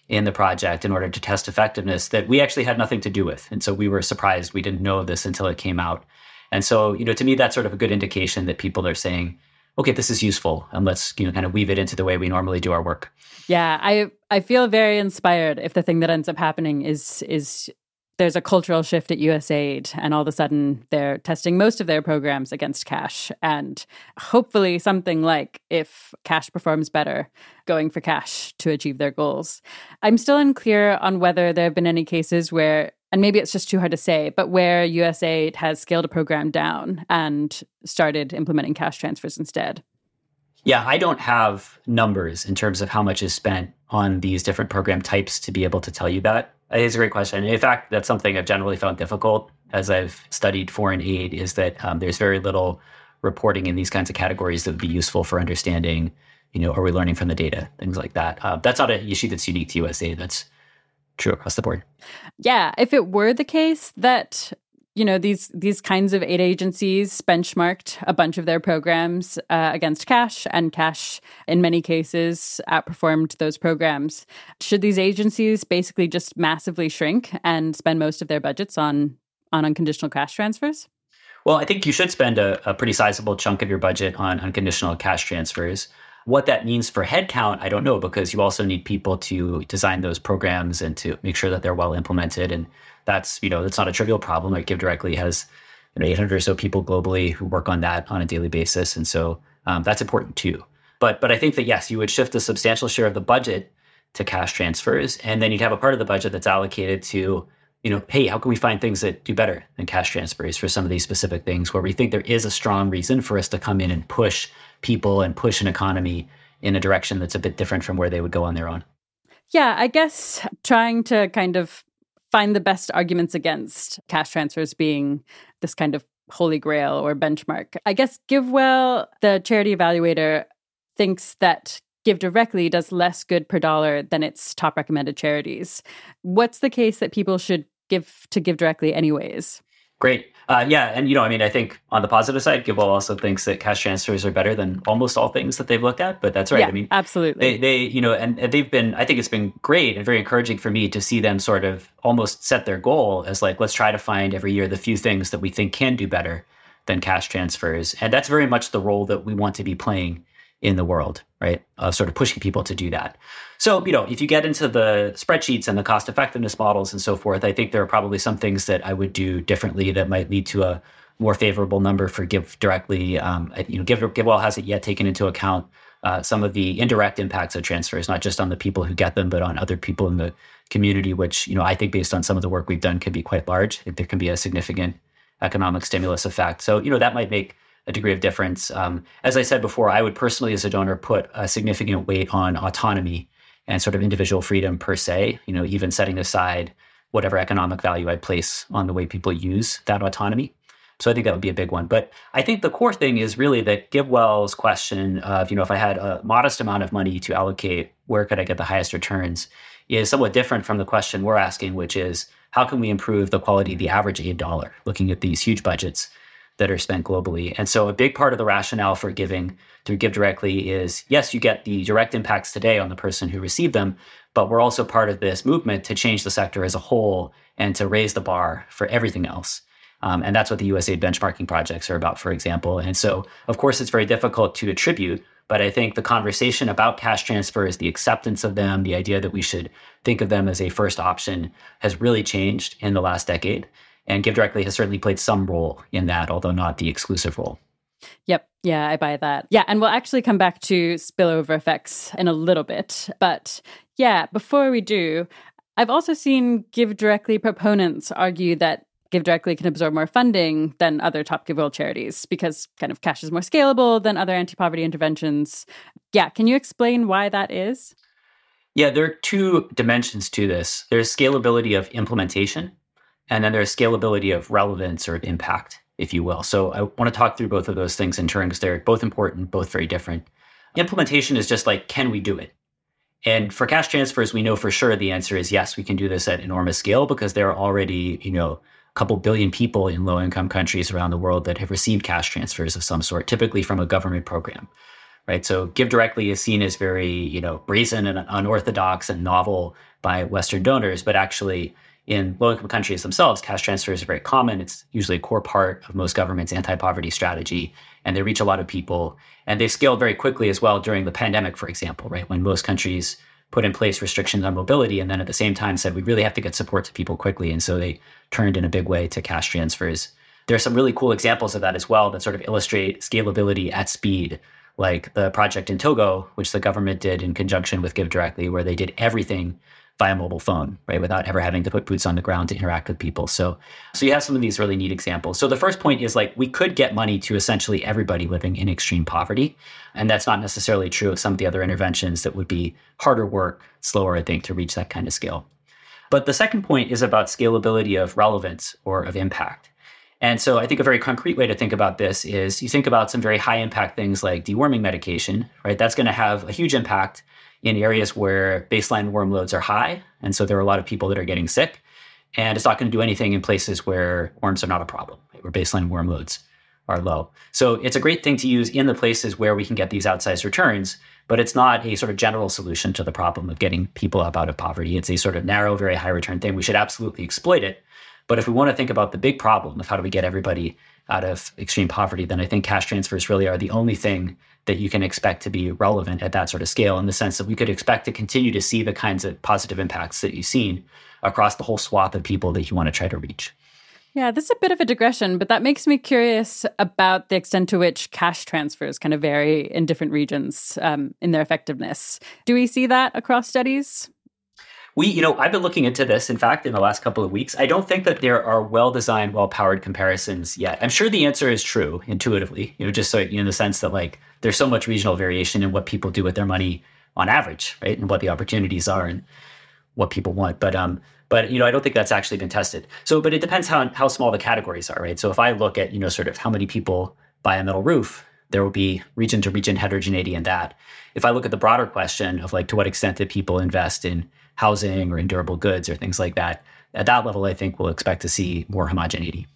[SPEAKER 1] in the project in order to test effectiveness that we actually had nothing to do with. And so we were surprised. We didn't know this until it came out. And so, you know, to me, that's sort of a good indication that people are saying, okay, this is useful and let's, you know, kind of weave it into the way we normally do our work.
[SPEAKER 2] Yeah, I I feel very inspired if the thing that ends up happening is is there's a cultural shift at USAID, and all of a sudden they're testing most of their programs against cash. And hopefully, something like if cash performs better, going for cash to achieve their goals. I'm still unclear on whether there have been any cases where, and maybe it's just too hard to say, but where USAID has scaled a program down and started implementing cash transfers instead.
[SPEAKER 1] Yeah, I don't have numbers in terms of how much is spent on these different program types to be able to tell you that. It's a great question. In fact, that's something I've generally found difficult as I've studied foreign aid is that um, there's very little reporting in these kinds of categories that would be useful for understanding, you know, are we learning from the data, things like that. Uh, that's not an issue that's unique to USAID. That's true across the board.
[SPEAKER 2] Yeah. If it were the case that you know these these kinds of aid agencies benchmarked a bunch of their programs uh, against cash and cash in many cases outperformed those programs should these agencies basically just massively shrink and spend most of their budgets on on unconditional cash transfers
[SPEAKER 1] well i think you should spend a, a pretty sizable chunk of your budget on unconditional cash transfers what that means for headcount, I don't know, because you also need people to design those programs and to make sure that they're well implemented. And that's, you know, that's not a trivial problem. Like GiveDirectly has you know, 800 or so people globally who work on that on a daily basis. And so um, that's important too. But, but I think that, yes, you would shift a substantial share of the budget to cash transfers. And then you'd have a part of the budget that's allocated to, you know, hey, how can we find things that do better than cash transfers for some of these specific things where we think there is a strong reason for us to come in and push people and push an economy in a direction that's a bit different from where they would go on their own.
[SPEAKER 2] Yeah, I guess trying to kind of find the best arguments against cash transfers being this kind of holy grail or benchmark. I guess GiveWell, the charity evaluator, thinks that GiveDirectly does less good per dollar than its top recommended charities. What's the case that people should give to GiveDirectly, anyways?
[SPEAKER 1] Great. Uh, yeah, and you know, I mean, I think on the positive side, GiveWell also thinks that cash transfers are better than almost all things that they've looked at. But that's right.
[SPEAKER 2] Yeah,
[SPEAKER 1] I mean,
[SPEAKER 2] absolutely.
[SPEAKER 1] They, they, you know, and, and they've been. I think it's been great and very encouraging for me to see them sort of almost set their goal as like, let's try to find every year the few things that we think can do better than cash transfers, and that's very much the role that we want to be playing in the world, right? Of sort of pushing people to do that. So, you know, if you get into the spreadsheets and the cost effectiveness models and so forth, I think there are probably some things that I would do differently that might lead to a more favorable number for GiveDirectly. Um, you know, Give GiveWell hasn't yet taken into account uh, some of the indirect impacts of transfers, not just on the people who get them, but on other people in the community, which, you know, I think based on some of the work we've done could be quite large. There can be a significant economic stimulus effect. So, you know, that might make a degree of difference. Um, as I said before, I would personally, as a donor, put a significant weight on autonomy and sort of individual freedom per se. You know, even setting aside whatever economic value I place on the way people use that autonomy. So I think that would be a big one. But I think the core thing is really that GiveWell's question of, you know, if I had a modest amount of money to allocate, where could I get the highest returns, is somewhat different from the question we're asking, which is how can we improve the quality of the average aid dollar, looking at these huge budgets that are spent globally. And so a big part of the rationale for giving through GiveDirectly is yes, you get the direct impacts today on the person who received them, but we're also part of this movement to change the sector as a whole and to raise the bar for everything else. Um, and that's what the USAID benchmarking projects are about, for example. And so, of course, it's very difficult to attribute, but I think the conversation about cash transfers, the acceptance of them, the idea that we should think of them as a first option has really changed in the last decade. And GiveDirectly has certainly played some role in that, although not the exclusive role.
[SPEAKER 2] Yep. Yeah, I buy that. Yeah. And we'll actually come back to spillover effects in a little bit. But yeah, before we do, I've also seen GiveDirectly proponents argue that GiveDirectly can absorb more funding than other top GiveWell charities because kind of cash is more scalable than other anti poverty interventions. Yeah. Can you explain why that is?
[SPEAKER 1] Yeah, there are two dimensions to this there's scalability of implementation, and then there's scalability of relevance or of impact, if you will. So I want to talk through both of those things in turn because they're both important, both very different. Implementation is just like, can we do it? And for cash transfers, we know for sure the answer is yes, we can do this at enormous scale because there are already, you know, a couple billion people in low income countries around the world that have received cash transfers of some sort, typically from a government program. Right. So GiveDirectly is seen as very, you know, brazen and unorthodox and novel by Western donors, but actually in low income countries themselves, cash transfers are very common. It's usually a core part of most governments' anti poverty strategy, and they reach a lot of people. And they scaled very quickly as well during the pandemic, for example, right? When most countries put in place restrictions on mobility and then at the same time said, we really have to get support to people quickly. And so they turned in a big way to cash transfers. There are some really cool examples of that as well that sort of illustrate scalability at speed like the project in Togo, which the government did in conjunction with GiveDirectly, where they did everything via mobile phone, right, without ever having to put boots on the ground to interact with people. So, so you have some of these really neat examples. So the first point is like we could get money to essentially everybody living in extreme poverty, and that's not necessarily true of some of the other interventions that would be harder work, slower, I think, to reach that kind of scale. But the second point is about scalability of relevance or of impact. And so I think a very concrete way to think about this is you think about some very high impact things like deworming medication, right? That's going to have a huge impact in areas where baseline worm loads are high. And so there are a lot of people that are getting sick. and it's not going to do anything in places where worms are not a problem, where baseline worm loads are low. So it's a great thing to use in the places where we can get these outsized returns, but it's not a sort of general solution to the problem of getting people up out of poverty. It's a sort of narrow, very high return thing. We should absolutely exploit it. But if we want to think about the big problem of how do we get everybody out of extreme poverty, then I think cash transfers really are the only thing that you can expect to be relevant at that sort of scale in the sense that we could expect to continue to see the kinds of positive impacts that you've seen across the whole swath of people that you want to try to reach.
[SPEAKER 2] Yeah, this is a bit of a digression, but that makes me curious about the extent to which cash transfers kind of vary in different regions um, in their effectiveness. Do we see that across studies?
[SPEAKER 1] We, you know, I've been looking into this, in fact, in the last couple of weeks. I don't think that there are well designed, well powered comparisons yet. I'm sure the answer is true intuitively, you know, just so, in the sense that like there's so much regional variation in what people do with their money on average, right? And what the opportunities are and what people want. But, um, but you know, I don't think that's actually been tested. So, but it depends how how small the categories are, right? So if I look at, you know, sort of how many people buy a metal roof, there will be region to region heterogeneity in that. If I look at the broader question of like to what extent do people invest in housing or in durable goods or things like that. At that level, I think we'll expect to see more homogeneity.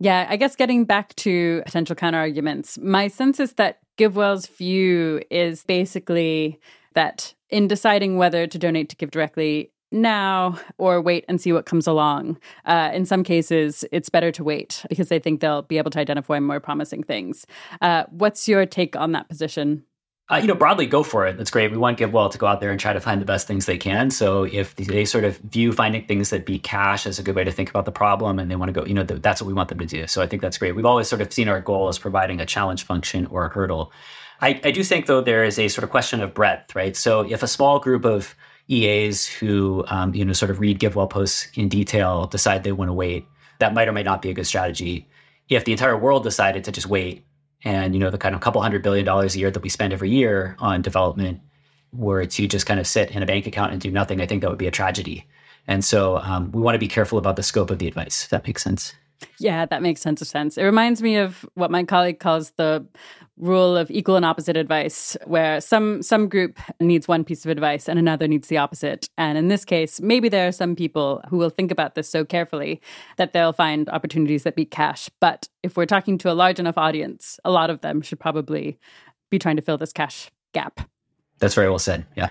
[SPEAKER 2] Yeah, I guess getting back to potential counter arguments, my sense is that GiveWell's view is basically that in deciding whether to donate to GiveDirectly now or wait and see what comes along. Uh, in some cases, it's better to wait because they think they'll be able to identify more promising things. Uh, what's your take on that position?
[SPEAKER 1] uh, you know, broadly go for it. That's great. We want GiveWell to go out there and try to find the best things they can. So if they sort of view finding things that beat cash as a good way to think about the problem and they want to go, you know, that's what we want them to do. So I think that's great. We've always sort of seen our goal as providing a challenge function or a hurdle. I, I do think, though, there is a sort of question of breadth, right? So if a small group of EAs who, um, you know, sort of read GiveWell posts in detail decide they want to wait, that might or might not be a good strategy. If the entire world decided to just wait and you know the kind of couple hundred billion dollars a year that we spend every year on development were to just kind of sit in a bank account and do nothing, I think that would be a tragedy. And so um, we want to be careful about the scope of the advice, if that makes sense.
[SPEAKER 2] Yeah, that makes sense of sense. It reminds me of what my colleague calls the rule of equal and opposite advice where some some group needs one piece of advice and another needs the opposite. And in this case maybe there are some people who will think about this so carefully that they'll find opportunities that beat cash. But if we're talking to a large enough audience a lot of them should probably be trying to fill this cash gap.
[SPEAKER 1] That's very well said. Yeah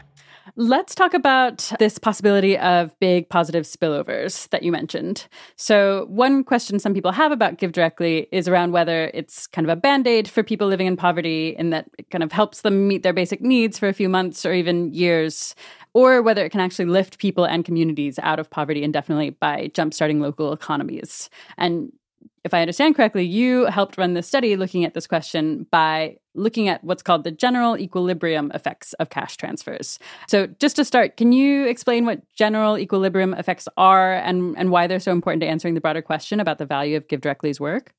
[SPEAKER 2] Let's talk about this possibility of big positive spillovers that you mentioned. So, one question some people have about GiveDirectly is around whether it's kind of a band aid for people living in poverty in that it kind of helps them meet their basic needs for a few months or even years, or whether it can actually lift people and communities out of poverty indefinitely by jumpstarting local economies. And if I understand correctly, you helped run this study looking at this question by looking at what's called the general equilibrium effects of cash transfers. So, just to start, can you explain what general equilibrium effects are and, and why they're so important to answering the broader question about the value of GiveDirectly's work?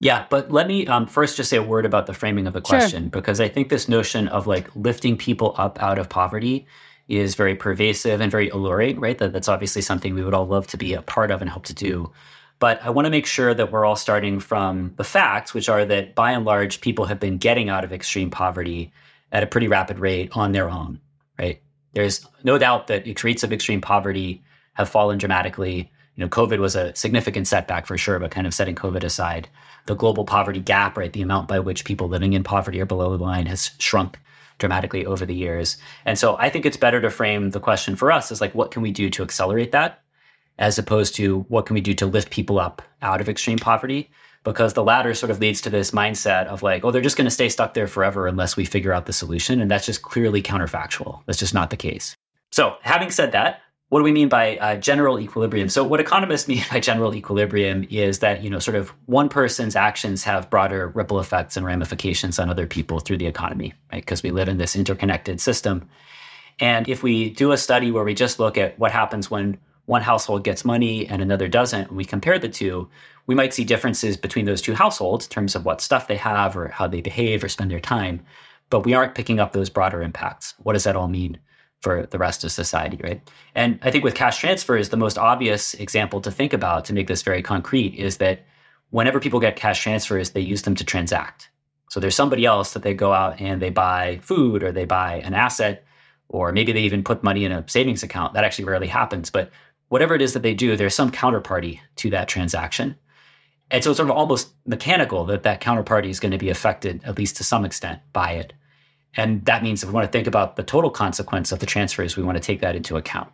[SPEAKER 1] Yeah, but let me um, first just say a word about the framing of the question sure. because I think this notion of like lifting people up out of poverty is very pervasive and very alluring, right? That, that's obviously something we would all love to be a part of and help to do. But I want to make sure that we're all starting from the facts, which are that by and large, people have been getting out of extreme poverty at a pretty rapid rate on their own, right? There's no doubt that rates of extreme poverty have fallen dramatically. You know, COVID was a significant setback for sure, but kind of setting COVID aside, the global poverty gap, right, the amount by which people living in poverty or below the line has shrunk dramatically over the years. And so I think it's better to frame the question for us as like, what can we do to accelerate that? As opposed to what can we do to lift people up out of extreme poverty? Because the latter sort of leads to this mindset of like oh they're just going to stay stuck there forever unless we figure out the solution and that's just clearly counterfactual. That's just not the case. So having said that what do we mean by uh, general equilibrium? So what economists mean by general equilibrium is that you know sort of one person's actions have broader ripple effects and ramifications on other people through the economy right? Because we live in this interconnected system. And if we do a study where we just look at what happens when one household gets money and another doesn't, and we compare the two, we might see differences between those two households in terms of what stuff they have or how they behave or spend their time. But we aren't picking up those broader impacts. What does that all mean for the rest of society, right? And I think with cash transfers, the most obvious example to think about to make this very concrete is that whenever people get cash transfers, they use them to transact. So there's somebody else that they go out and they buy food or they buy an asset, or maybe they even put money in a savings account. That actually rarely happens. But whatever it is that they do, there's some counterparty to that transaction. And so it's sort of almost mechanical that that counterparty is going to be affected, at least to some extent, by it. And that means if we want to think about the total consequence of the transfers, we want to take that into account.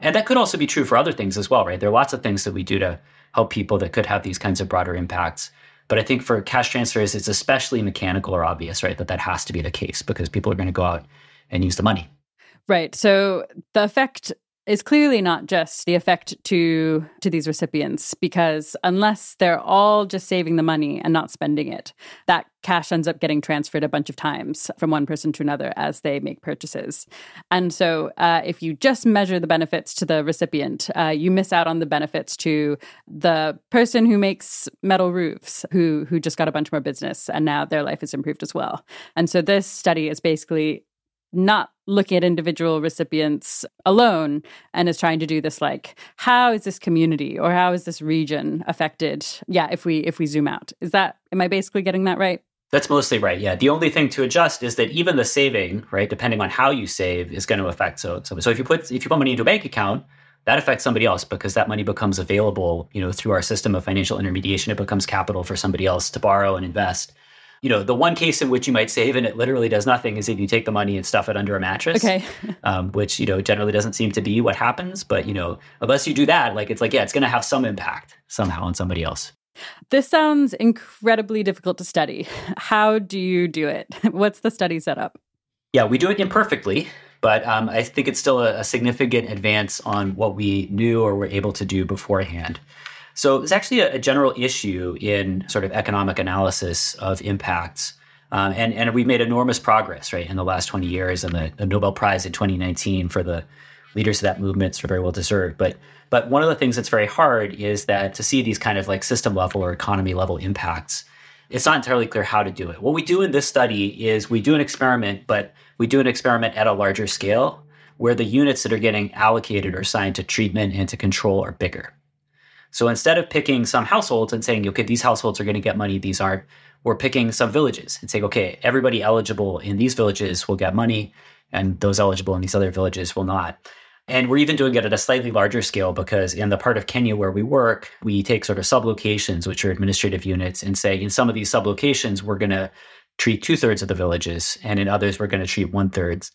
[SPEAKER 1] And that could also be true for other things as well, right? There are lots of things that we do to help people that could have these kinds of broader impacts. But I think for cash transfers, it's especially mechanical or obvious, right? That that has to be the case because people are going to go out and use the money.
[SPEAKER 2] Right. So the effect is clearly not just the effect to to these recipients because unless they're all just saving the money and not spending it that cash ends up getting transferred a bunch of times from one person to another as they make purchases. And so uh, if you just measure the benefits to the recipient uh, you miss out on the benefits to the person who makes metal roofs who who just got a bunch more business and now their life is improved as well. And so this study is basically not looking at individual recipients alone and is trying to do this like how is this community or how is this region affected? Yeah if we if we zoom out. Is that am i basically getting that right?
[SPEAKER 1] That's mostly right yeah. The only thing to adjust is that even the saving right depending on how you save is going to affect so so, so if you put if you put money into a bank account that affects somebody else because that money becomes available you know through our system of financial intermediation. It becomes capital for somebody else to borrow and invest you know, the one case in which you might save and it literally does nothing is if you take the money and stuff it under a mattress.
[SPEAKER 2] Okay.
[SPEAKER 1] um, which, you know, generally doesn't seem to be what happens. But, you know, unless you do that, like it's like, yeah, it's going to have some impact somehow on somebody else.
[SPEAKER 2] This sounds incredibly difficult to study. How do you do it? What's the study setup?
[SPEAKER 1] Yeah, we do it imperfectly, but um, I think it's still a, a significant advance on what we knew or were able to do beforehand. So it's actually a, a general issue in sort of economic analysis of impacts. Um, and, and we've made enormous progress, right, in the last 20 years. And the, the Nobel Prize in 2019 for the leaders of that movement are very well deserved. But but one of the things that's very hard is that to see these kind of like system level or economy level impacts, it's not entirely clear how to do it. What we do in this study is we do an experiment, but we do an experiment at a larger scale where the units that are getting allocated or assigned to treatment and to control are bigger. So instead of picking some households and saying, okay, these households are going to get money, these aren't, we're picking some villages and saying, okay, everybody eligible in these villages will get money, and those eligible in these other villages will not. And we're even doing it at a slightly larger scale because in the part of Kenya where we work, we take sort of sublocations, which are administrative units, and say in some of these sublocations, we're going to treat two thirds of the villages, and in others, we're going to treat one third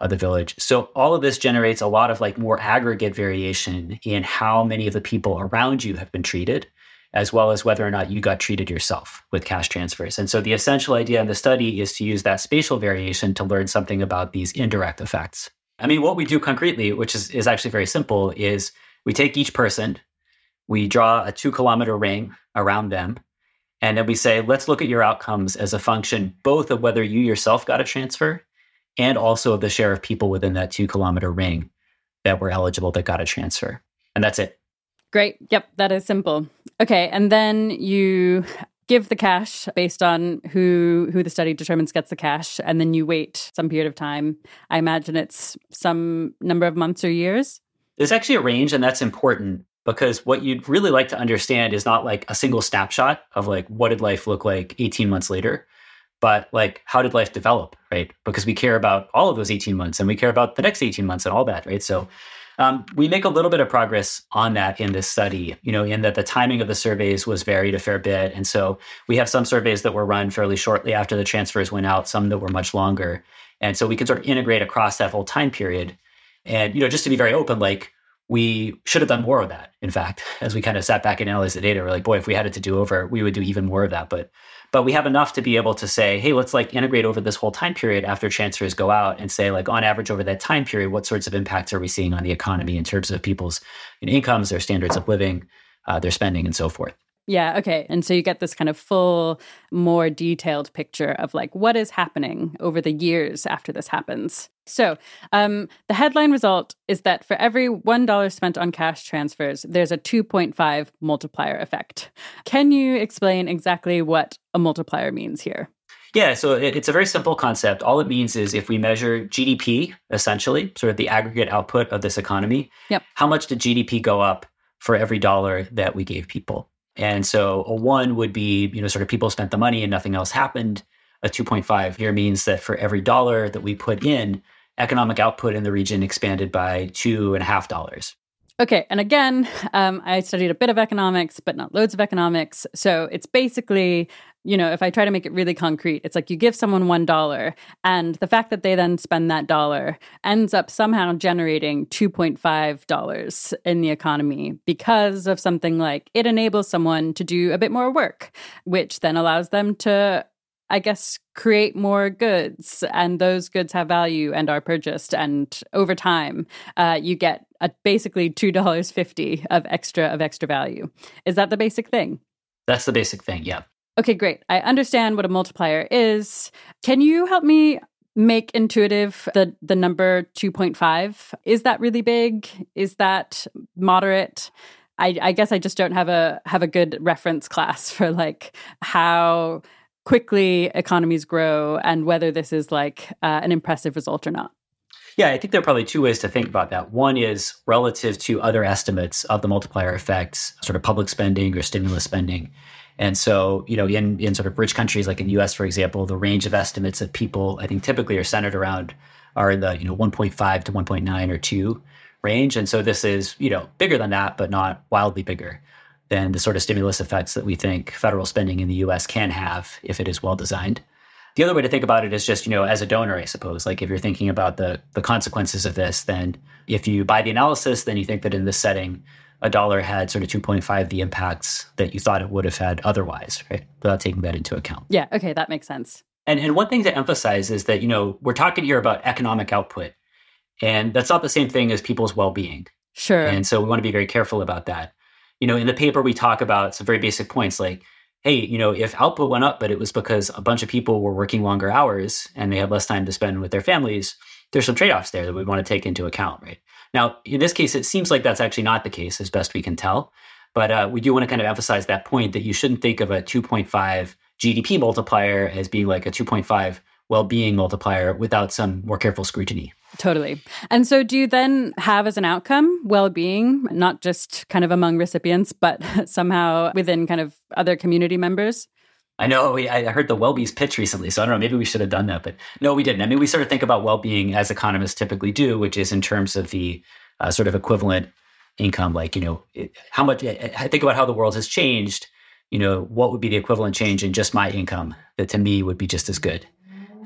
[SPEAKER 1] of the village. So all of this generates a lot of like more aggregate variation in how many of the people around you have been treated, as well as whether or not you got treated yourself with cash transfers. And so the essential idea in the study is to use that spatial variation to learn something about these indirect effects. I mean, what we do concretely, which is, is actually very simple, is we take each person, we draw a two kilometer ring around them, and then we say, let's look at your outcomes as a function both of whether you yourself got a transfer and also the share of people within that two kilometer ring that were eligible that got a transfer. And that's it.
[SPEAKER 2] Great. Yep, that is simple. Okay, and then you give the cash based on who who the study determines gets the cash and then you wait some period of time. I imagine it's some number of months or years.
[SPEAKER 1] There's actually a range and that's important because what you'd really like to understand is not like a single snapshot of like what did life look like 18 months later but like how did life develop right? Because we care about all of those 18 months and we care about the next 18 months and all that right? So um, we make a little bit of progress on that in this study you know in that the timing of the surveys was varied a fair bit and so we have some surveys that were run fairly shortly after the transfers went out some that were much longer and so we can sort of integrate across that whole time period. And you know just to be very open like we should have done more of that in fact as we kind of sat back and analyzed the data we're like boy if we had it to do over we would do even more of that. But but we have enough to be able to say, hey, let's like integrate over this whole time period after transfers go out and say, like, on average over that time period, what sorts of impacts are we seeing on the economy in terms of people's incomes, their standards of living, uh, their spending, and so forth.
[SPEAKER 2] Yeah, okay. And so you get this kind of full, more detailed picture of like what is happening over the years after this happens. So, um, the headline result is that for every $1 spent on cash transfers, there's a 2.5 multiplier effect. Can you explain exactly what a multiplier means here?
[SPEAKER 1] Yeah, so it's a very simple concept. All it means is if we measure GDP, essentially, sort of the aggregate output of this economy,
[SPEAKER 2] yep.
[SPEAKER 1] how much did GDP go up for every dollar that we gave people? And so a one would be, you know, sort of people spent the money and nothing else happened. A 2.5 here means that for every dollar that we put in, economic output in the region expanded by two and a half dollars.
[SPEAKER 2] Okay, and again, um, I studied a bit of economics, but not loads of economics. So it's basically, you know, if I try to make it really concrete, it's like you give someone one dollar, and the fact that they then spend that dollar ends up somehow generating two point five dollars in the economy because of something like it enables someone to do a bit more work, which then allows them to I guess, create more goods, and those goods have value and are purchased. And over time, uh, you get a, basically two dollars fifty of extra of extra value. Is that the basic thing?
[SPEAKER 1] That's the basic thing. Yeah.
[SPEAKER 2] Okay, great. I understand what a multiplier is. Can you help me make intuitive the the number 2.5 is that really big is that moderate I, I, guess I just don't have a have a good reference class for like how quickly economies grow and whether this is like uh, an impressive result or not.
[SPEAKER 1] Yeah, I think there are probably two ways to think about that. One is relative to other estimates of the multiplier effects, sort of public spending or stimulus spending. And so, you know, in, in sort of rich countries like in the US, for example, the range of estimates that people I think typically are centered around are in the, you know, 1.5 to 1.9 or 2 range. And so this is, you know, bigger than that, but not wildly bigger than the sort of stimulus effects that we think federal spending in the US can have if it is well designed. The other way to think about it is just, you know, as a donor, I suppose. Like if you're thinking about the the consequences of this, then if you buy the analysis, then you think that in this setting, a dollar had sort of 2.5 the impacts that you thought it would have had otherwise, right? Without taking that into account.
[SPEAKER 2] Yeah, okay, that makes sense.
[SPEAKER 1] And and one thing to emphasize is that, you know, we're talking here about economic output. And that's not the same thing as people's well-being.
[SPEAKER 2] Sure.
[SPEAKER 1] And so we want to be very careful about that you know, in the paper we talk about some very basic points like, hey, you know, if output went up, but it was because a bunch of people were working longer hours and they had less time to spend with their families, there's some trade-offs there that we want to take into account, right? Now, in this case, it seems like that's actually not the case, as best we can tell. But uh, we do want to kind of emphasize that point that you shouldn't think of a 2.5 GDP multiplier as being like a 2.5 well-being multiplier without some more careful scrutiny.
[SPEAKER 2] Totally. And so do you then have as an outcome well-being not just kind of among recipients but somehow within kind of other community members?
[SPEAKER 1] I know we, I heard the WELLBY's pitch recently, so I don't know. Maybe we should have done that, but no, we didn't. I mean, we sort of think about well-being as economists typically do, which is in terms of the uh, sort of equivalent income. Like, you know, how much? I think about how the world has changed. You know, what would be the equivalent change in just my income that to me would be just as good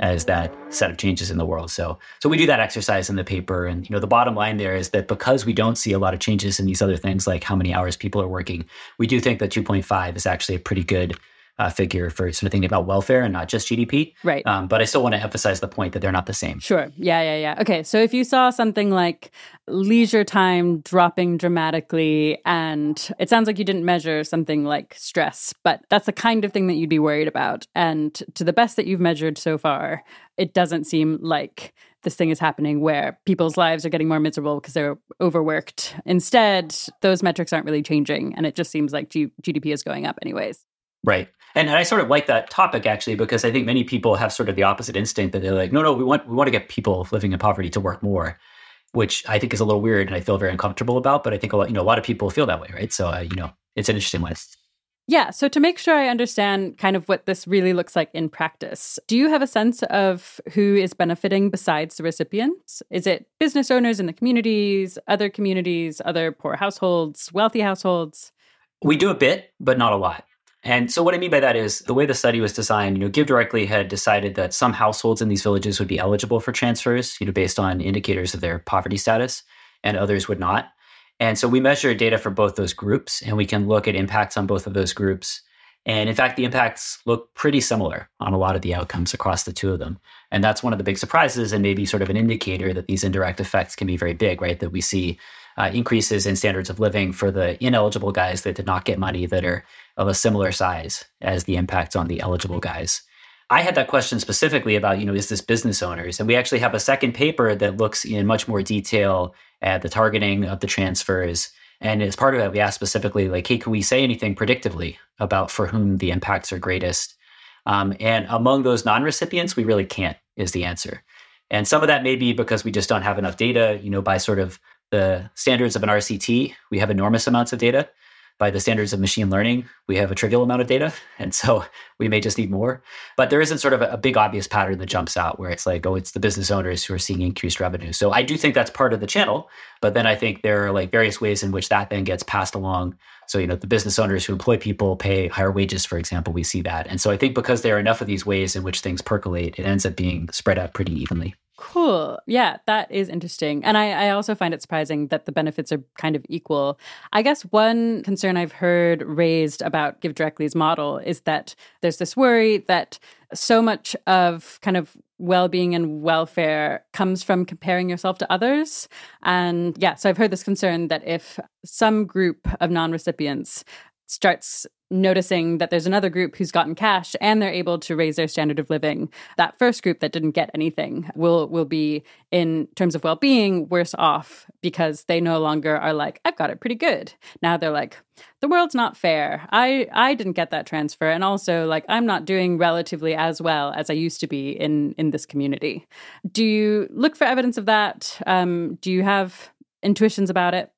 [SPEAKER 1] as that set of changes in the world. So so we do that exercise in the paper and you know the bottom line there is that because we don't see a lot of changes in these other things like how many hours people are working, we do think that 2.5 is actually a pretty good uh, figure for sort of thinking about welfare and not just GDP.
[SPEAKER 2] Right.
[SPEAKER 1] Um, but I still want to emphasize the point that they're not the same.
[SPEAKER 2] Sure. Yeah, yeah, yeah. Okay. So if you saw something like leisure time dropping dramatically, and it sounds like you didn't measure something like stress, but that's the kind of thing that you'd be worried about. And to the best that you've measured so far, it doesn't seem like this thing is happening where people's lives are getting more miserable because they're overworked. Instead, those metrics aren't really changing, and it just seems like G- GDP is going up anyways.
[SPEAKER 1] Right. And I sort of like that topic actually because I think many people have sort of the opposite instinct that they're like, no, no, we want we want to get people living in poverty to work more, which I think is a little weird and I feel very uncomfortable about. But I think a lot, you know, a lot of people feel that way, right? So uh, you know, it's an interesting list.
[SPEAKER 2] Yeah. So to make sure I understand kind of what this really looks like in practice, do you have a sense of who is benefiting besides the recipients? Is it business owners in the communities, other communities, other poor households, wealthy households?
[SPEAKER 1] We do a bit, but not a lot. And so what I mean by that is the way the study was designed, you know, GiveDirectly had decided that some households in these villages would be eligible for transfers, you know, based on indicators of their poverty status, and others would not. And so we measure data for both those groups and we can look at impacts on both of those groups. And in fact, the impacts look pretty similar on a lot of the outcomes across the two of them. And that's one of the big surprises and maybe sort of an indicator that these indirect effects can be very big, right? That we see uh, increases in standards of living for the ineligible guys that did not get money that are of a similar size as the impacts on the eligible guys. I had that question specifically about, you know, is this business owners? And we actually have a second paper that looks in much more detail at the targeting of the transfers. And as part of that, we asked specifically, like, hey, can we say anything predictively about for whom the impacts are greatest? Um, and among those non recipients, we really can't, is the answer. And some of that may be because we just don't have enough data, you know, by sort of the standards of an RCT, we have enormous amounts of data. by the standards of machine learning, we have a trivial amount of data. And so we may just need more. But there isn't sort of a, a, big obvious pattern that jumps out where it's like, oh, it's the business owners who are seeing increased revenue. So I do think that's part of the channel. But then I think there are like various ways in which that then gets passed along. So, you know, the business owners who employ people pay higher wages, for example, we see that. And so I think because there are enough of these ways in which things percolate, it ends up being spread out pretty evenly.
[SPEAKER 2] Cool. Yeah, that is interesting. And I, I, also find it surprising that the benefits are kind of equal. I guess one concern I've heard raised about GiveDirectly's model is that there's this worry that so much of kind of well-being and welfare comes from comparing yourself to others and yeah so i've heard this concern that if some group of non-recipients starts noticing that there's another group who's gotten cash and they're able to raise their standard of living. That first group that didn't get anything will will be in terms of well-being worse off because they no longer are like i've got it pretty good. Now they're like the world's not fair. I i didn't get that transfer and also like i'm not doing relatively as well as i used to be in in this community. Do you look for evidence of that? Um, do you have intuitions about it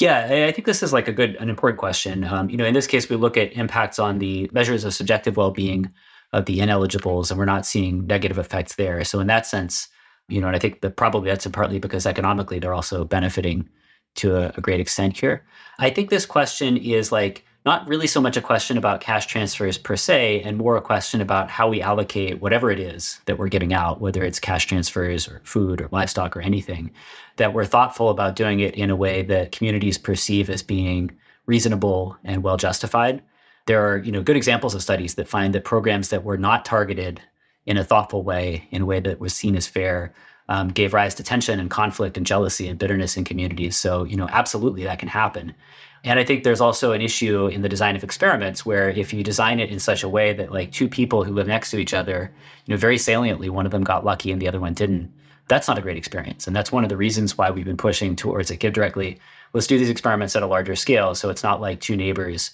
[SPEAKER 1] yeah, I think this is like a good, an important question. Um, you know, in this case, we look at impacts on the measures of subjective well-being of the ineligibles, and we're not seeing negative effects there. So in that sense, you know, and I think that probably that's partly because economically they're also benefiting to a, a great extent here. I think this question is like not really so much a question about cash transfers per se, and more a question about how we allocate whatever it is that we're giving out, whether it's cash transfers or food or livestock or anything, that we're thoughtful about doing it in a way that communities perceive as being reasonable and well justified. There are, you know, good examples of studies that find that programs that were not targeted in a thoughtful way, in a way that was seen as fair, um, gave rise to tension and conflict and jealousy and bitterness in communities. So, you know, absolutely that can happen. And I think there's also an issue in the design of experiments where if you design it in such a way that like two people who live next to each other, you know, very saliently, one of them got lucky and the other one didn't, that's not a great experience. And that's one of the reasons why we've been pushing towards it. Give directly, let's do these experiments at a larger scale. So it's not like two neighbors,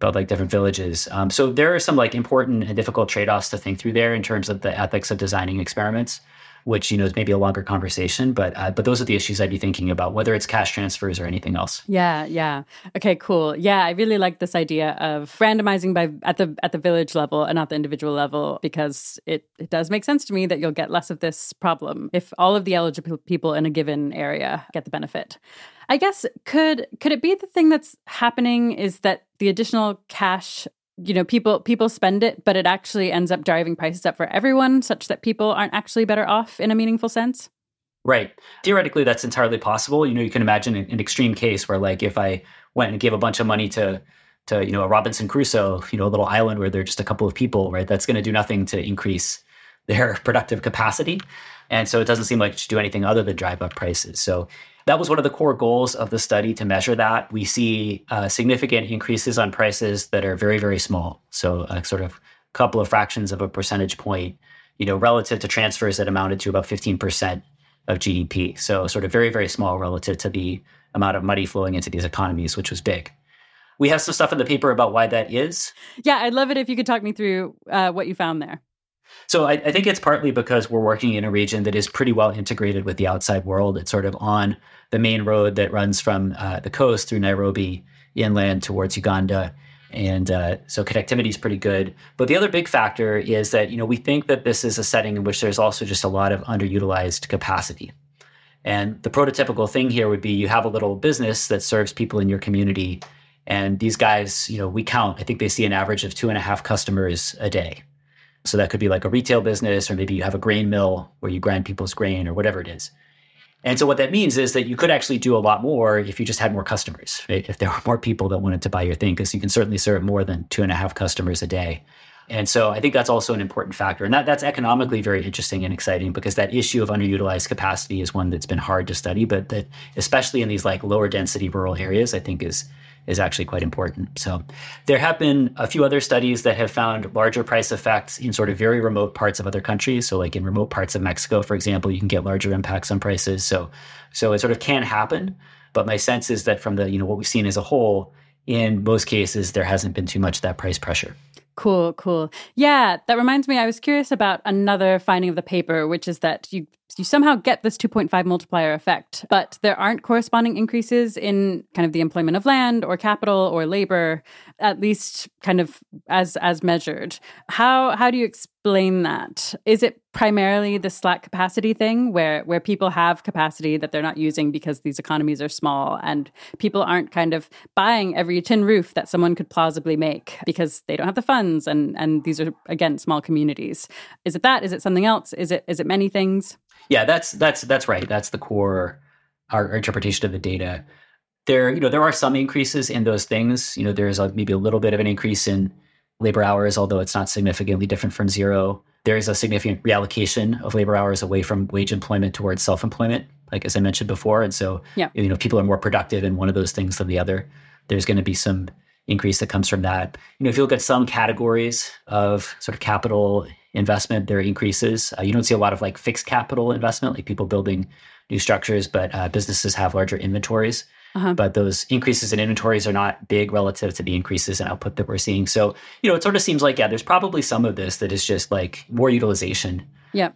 [SPEAKER 1] but like different villages. Um, so there are some like important and difficult trade-offs to think through there in terms of the ethics of designing experiments which you know is maybe a longer conversation. But uh, but those are the issues I'd be thinking about, whether it's cash transfers or anything else.
[SPEAKER 2] Yeah, yeah. Okay, cool. Yeah, I really like this idea of randomizing by at the at the village level and not the individual level because it it does make sense to me that you'll get less of this problem if all of the eligible people in a given area get the benefit. I guess could could it be the thing that's happening is that the additional cash you know people people spend it but it actually ends up driving prices up for everyone such that people aren't actually better off in a meaningful sense.
[SPEAKER 1] Right. Theoretically that's entirely possible. You know you can imagine an, extreme case where like if i went and gave a bunch of money to to you know a robinson crusoe you know a little island where there are just a couple of people right that's going to do nothing to increase their productive capacity and so it doesn't seem like should do anything other than drive up prices so that was one of the core goals of the study to measure that. We see uh, significant increases on prices that are very, very small. So, a sort of couple of fractions of a percentage point, you know, relative to transfers that amounted to about 15% of GDP. So, sort of very, very small relative to the amount of money flowing into these economies, which was big. We have some stuff in the paper about why that is.
[SPEAKER 2] Yeah, I'd love it if you could talk me through uh, what you found there.
[SPEAKER 1] So I, I, think it's partly because we're working in a region that is pretty well integrated with the outside world. It's sort of on the main road that runs from uh, the coast through Nairobi inland towards Uganda. And uh, so connectivity is pretty good. But the other big factor is that, you know, we think that this is a setting in which there's also just a lot of underutilized capacity. And the prototypical thing here would be you have a little business that serves people in your community. And these guys, you know, we count, I think they see an average of two and a half customers a day. So that could be like a retail business, or maybe you have a grain mill where you grind people's grain or whatever it is. And so what that means is that you could actually do a lot more if you just had more customers, right? if there were more people that wanted to buy your thing, because you can certainly serve more than two and a half customers a day. And so I think that's also an important factor. And that, that's economically very interesting and exciting because that issue of underutilized capacity is one that's been hard to study, but that especially in these like lower density rural areas, I think is is actually quite important. So there have been a few other studies that have found larger price effects in sort of very remote parts of other countries. So like in remote parts of Mexico, for example, you can get larger impacts on prices. So so it sort of can happen. But my sense is that from the, you know, what we've seen as a whole, in most cases, there hasn't been too much of that price pressure.
[SPEAKER 2] Cool, cool. Yeah, that reminds me. I was curious about another finding of the paper, which is that you you somehow get this 2.5 multiplier effect, but there aren't corresponding increases in kind of the employment of land or capital or labor, at least kind of as as measured. How how do you explain that? Is it primarily the slack capacity thing where where people have capacity that they're not using because these economies are small and people aren't kind of buying every tin roof that someone could plausibly make because they don't have the funds and and these are again small communities. Is it that? Is it something else? Is it is it many things?
[SPEAKER 1] Yeah, that's that's that's right. That's the core our, our interpretation of the data. There, you know, there are some increases in those things. You know, there's a, maybe a little bit of an increase in labor hours, although it's not significantly different from zero. There is a significant reallocation of labor hours away from wage employment towards self-employment, like as I mentioned before. And so, yeah. you know, people are more productive in one of those things than the other. There's going to be some increase that comes from that. You know, if you look at some categories of sort of capital investment, there are increases. Uh, you don't see a lot of like fixed capital investment, like people building new structures, but uh, businesses have larger inventories. Uh-huh. But those increases in inventories are not big relative to the increases in output that we're seeing. So, you know, it sort of seems like, yeah, there's probably some of this that is just like more utilization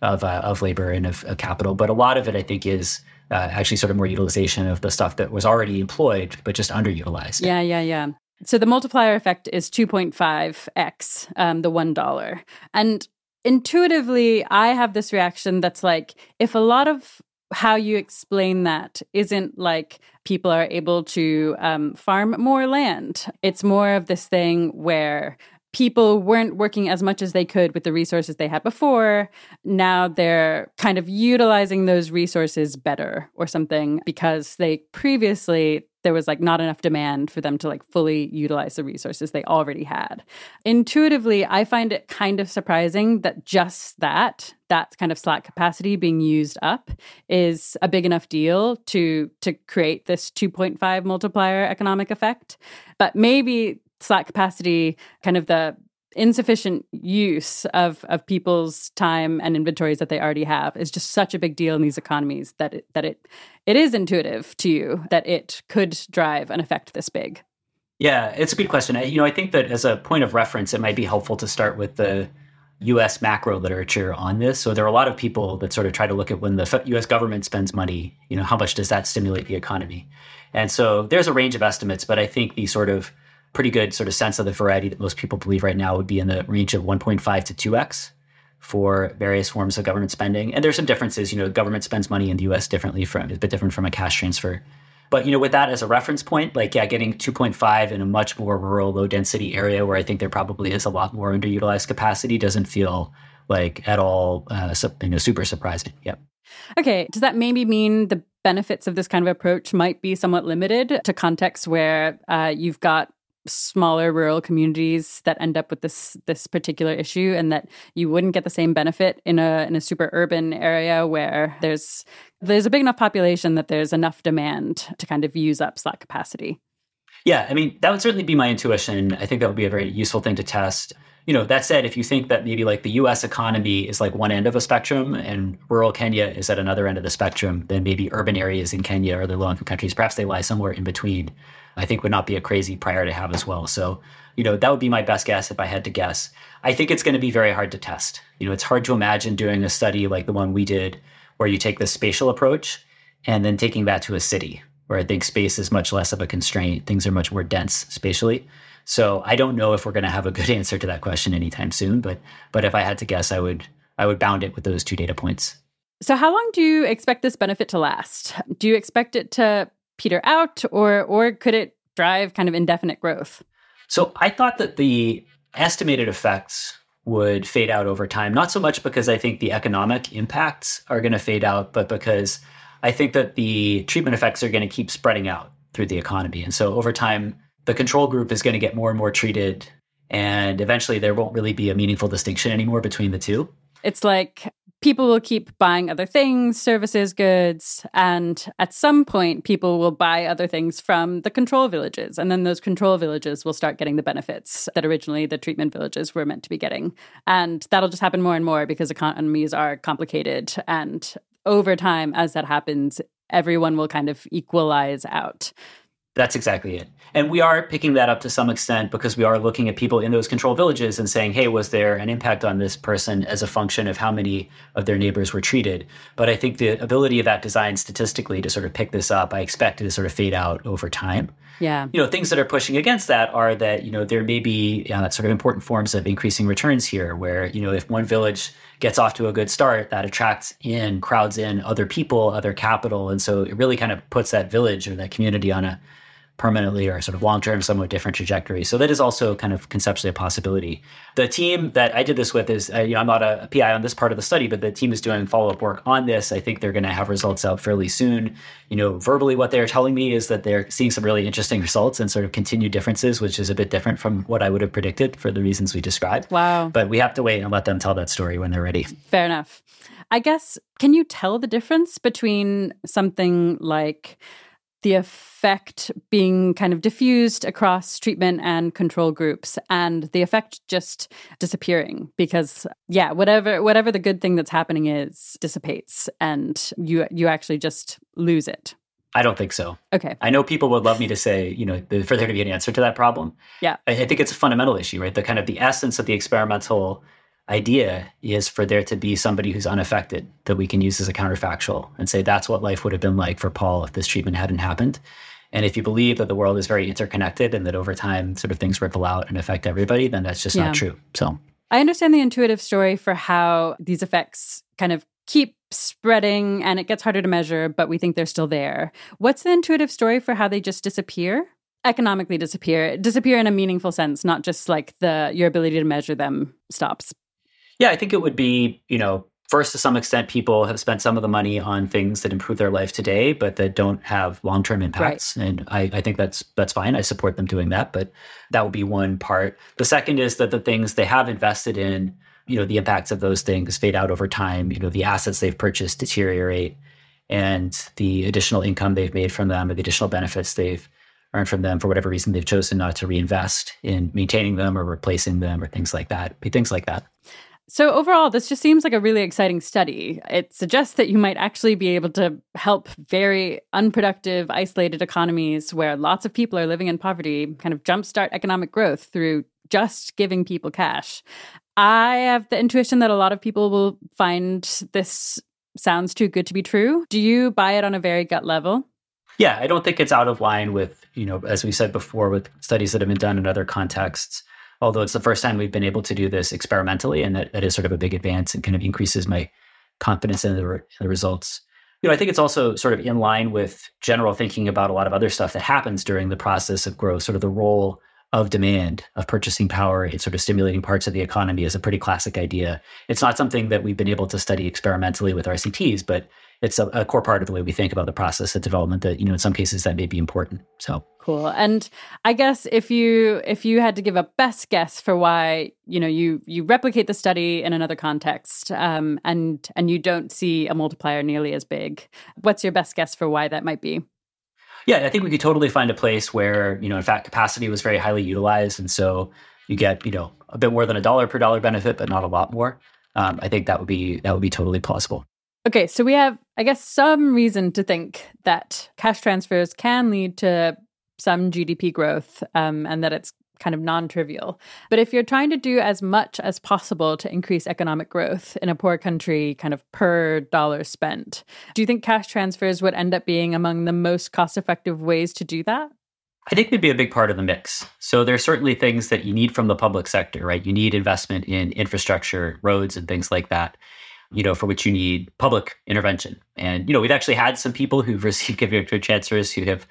[SPEAKER 1] of, uh, of labor and of, of, capital. But a lot of it, I think, is uh, actually sort of more utilization of the stuff that was already employed, but just underutilized.
[SPEAKER 2] Yeah, yeah, yeah. So the multiplier effect is 2.5x um, the $1. And intuitively, I have this reaction that's like, if a lot of how you explain that isn't like people are able to um, farm more land, it's more of this thing where people weren't working as much as they could with the resources they had before. Now they're kind of utilizing those resources better or something because they previously there was like not enough demand for them to like fully utilize the resources they already had. Intuitively, I find it kind of surprising that just that that kind of slack capacity being used up is a big enough deal to to create this 2.5 multiplier economic effect. But maybe slack capacity, kind of the insufficient use of of people's time and inventories that they already have is just such a big deal in these economies that it, that it it is intuitive to you that it could drive an effect this big.
[SPEAKER 1] Yeah, it's a good question. I, you know, I think that as a point of reference, it might be helpful to start with the U.S. macro literature on this. So there are a lot of people that sort of try to look at when the U.S. government spends money, you know, how much does that stimulate the economy? And so there's a range of estimates, but I think the sort of pretty good sort of sense of the variety that most people believe right now would be in the range of 1.5 to 2x for various forms of government spending. And there's some differences. You know, government spends money in the U.S. differently from a bit different from a cash transfer. But you know, with that as a reference point, like yeah, getting 2.5 in a much more rural, low density area where I think there probably is a lot more underutilized capacity doesn't feel like at all uh, you know super surprising. Yep.
[SPEAKER 2] Okay, does that maybe mean the benefits of this kind of approach might be somewhat limited to contexts where uh, you've got smaller rural communities that end up with this this particular issue and that you wouldn't get the same benefit in a in a super urban area where there's there's a big enough population that there's enough demand to kind of use up slack capacity.
[SPEAKER 1] Yeah, I mean, that would certainly be my intuition. I think that would be a very useful thing to test. You know, that said, if you think that maybe like the US economy is like one end of a spectrum and rural Kenya is at another end of the spectrum, then maybe urban areas in Kenya or other low income countries, perhaps they lie somewhere in between. I think would not be a crazy prior to have as well. So, you know, that would be my best guess if I had to guess. I think it's going to be very hard to test. You know, it's hard to imagine doing a study like the one we did where you take the spatial approach and then taking that to a city where I think space is much less of a constraint. Things are much more dense spatially. So I don't know if we're going to have a good answer to that question anytime soon, but but if I had to guess, I would I would bound it with those two data points.
[SPEAKER 2] So how long do you expect this benefit to last? Do you expect it to peter out or or could it drive kind of indefinite growth?
[SPEAKER 1] So I thought that the estimated effects would fade out over time, not so much because I think the economic impacts are going to fade out, but because I think that the treatment effects are going to keep spreading out through the economy. And so over time, the control group is going to get more and more treated. And eventually, there won't really be a meaningful distinction anymore between the two.
[SPEAKER 2] It's like people will keep buying other things, services, goods, and at some point, people will buy other things from the control villages. And then those control villages will start getting the benefits that originally the treatment villages were meant to be getting. And that'll just happen more and more because economies are complicated. And over time, as that happens, everyone will kind of equalize out.
[SPEAKER 1] That's exactly it. And we are picking that up to some extent because we are looking at people in those control villages and saying, hey, was there an impact on this person as a function of how many of their neighbors were treated? But I think the ability of that design statistically to sort of pick this up, I expect it to sort of fade out over time.
[SPEAKER 2] Yeah.
[SPEAKER 1] You know, things that are pushing against that are that, you know, there may be uh, sort of important forms of increasing returns here where, you know, if one village gets off to a good start, that attracts in, crowds in other people, other capital. And so it really kind of puts that village or that community on a permanently or sort of long term, somewhat different trajectory. So that is also kind of conceptually a possibility. The team that I did this with is, uh, you know, I'm not a, a, PI on this part of the study, but the team is doing follow up work on this. I think they're going to have results out fairly soon. You know, verbally, what they're telling me is that they're seeing some really interesting results and sort of continued differences, which is a bit different from what I would have predicted for the reasons we described.
[SPEAKER 2] Wow.
[SPEAKER 1] But we have to wait and let them tell that story when they're ready.
[SPEAKER 2] Fair enough. I guess, can you tell the difference between something like the effect being kind of diffused across treatment and control groups and the effect just disappearing because yeah whatever whatever the good thing that's happening is dissipates and you you actually just lose it
[SPEAKER 1] I don't think so.
[SPEAKER 2] Okay.
[SPEAKER 1] I know people would love me to say, you know, for there to be an answer to that problem.
[SPEAKER 2] Yeah.
[SPEAKER 1] I, I think it's a fundamental issue, right? The kind of the essence of the experimental idea is for there to be somebody who's unaffected that we can use as a counterfactual and say that's what life would have been like for Paul if this treatment hadn't happened. And if you believe that the world is very interconnected and that over time sort of things ripple out and affect everybody, then that's just yeah. not true. So
[SPEAKER 2] I understand the intuitive story for how these effects kind of keep spreading and it gets harder to measure, but we think they're still there. What's the intuitive story for how they just disappear? Economically disappear, disappear in a meaningful sense, not just like the your ability to measure them stops.
[SPEAKER 1] Yeah, I think it would be, you know, first to some extent people have spent some of the money on things that improve their life today but that don't have long-term impacts right. and I, I, think that's that's fine. I support them doing that but that would be one part. The second is that the things they have invested in you know the impacts of those things fade out over time. You know the assets they've purchased deteriorate and the additional income they've made from them or the additional benefits they've earned from them for whatever reason they've chosen not to reinvest in maintaining them or replacing them or things like that things like that
[SPEAKER 2] so, overall, this just seems like a really exciting study. It suggests that you might actually be able to help very unproductive, isolated economies where lots of people are living in poverty kind of jumpstart economic growth through just giving people cash. I have the intuition that a lot of people will find this sounds too good to be true. Do you buy it on a very gut level?
[SPEAKER 1] Yeah, I don't think it's out of line with, you know, as we said before, with studies that have been done in other contexts although it's the first time we've been able to do this experimentally, and that, that is sort of a big advance and kind of increases my confidence in the, re- the results. You know, I think it's also sort of in line with general thinking about a lot of other stuff that happens during the process of growth, sort of the role of demand, of purchasing power, it's sort of stimulating parts of the economy is a pretty classic idea. It's not something that we've been able to study experimentally with RCTs, but it's a, a, core part of the way we think about the process of development that you know in some cases that may be important so.
[SPEAKER 2] Cool and i guess if you if you had to give a best guess for why you know you you replicate the study in another context um, and and you don't see a multiplier nearly as big what's your best guess for why that might be?
[SPEAKER 1] Yeah i think we could totally find a place where you know in fact capacity was very highly utilized and so you get you know a bit more than a dollar per dollar benefit but not a lot more. Um, i think that would be that would be totally plausible
[SPEAKER 2] Okay, so we have, I guess, some reason to think that cash transfers can lead to some GDP growth um, and that it's kind of non trivial. But if you're trying to do as much as possible to increase economic growth in a poor country, kind of per dollar spent, do you think cash transfers would end up being among the most cost effective ways to do that?
[SPEAKER 1] I think they'd be a big part of the mix. So there's certainly things that you need from the public sector, right? You need investment in infrastructure, roads, and things like that you know, for which you need public intervention. And, you know, we've actually had some people who've received gift transfers who have